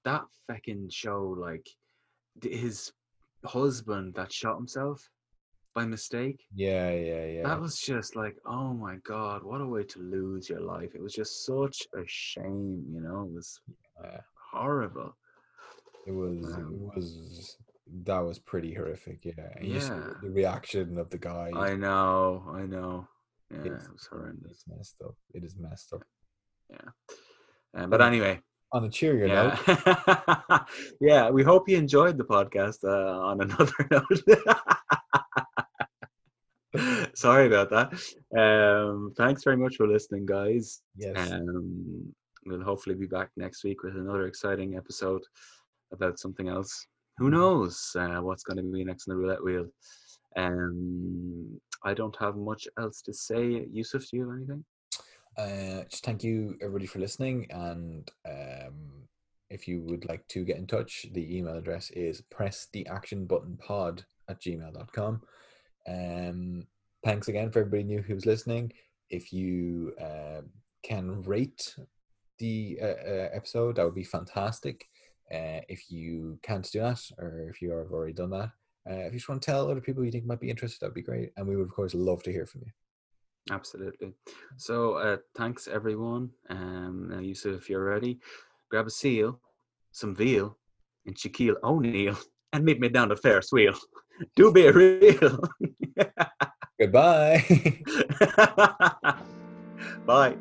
that fucking show, like his husband that shot himself by mistake. yeah yeah yeah That was just like, oh my god, what a way to lose your life. It was just such a shame, you know. It was Yeah. horrible. It was Um, it was that was pretty horrific, yeah. And Yeah. the reaction of the guy. I know, I know. Yeah, it's, it was horrendous. it's messed up. It is messed up. Um, but anyway, On a cheerier note, yeah, yeah. We hope you enjoyed the podcast. Uh, on another note, sorry about that. Um, thanks very much for listening, guys. yes, Um, we'll hopefully be back next week with another exciting episode about something else. Who knows uh, what's going to be next in the roulette wheel? Um, I don't have much else to say. Yusuf, do you have anything? Uh, just thank you everybody for listening. And um, if you would like to get in touch, the email address is press the action button pod at gmail.com. Um, thanks again for everybody new who's listening. If you um can rate the uh, uh, episode, that would be fantastic. Uh, if you can't do that, or if you have already done that, uh, if you just want to tell other people you think might be interested, that'd be great. And we would, of course, love to hear from you. Absolutely. So uh, thanks everyone. Um, now Yusuf, if you're ready, grab a seal, some veal, and Shaquille O'Neal, and meet me down the Ferris wheel. Do be real. Goodbye. Bye.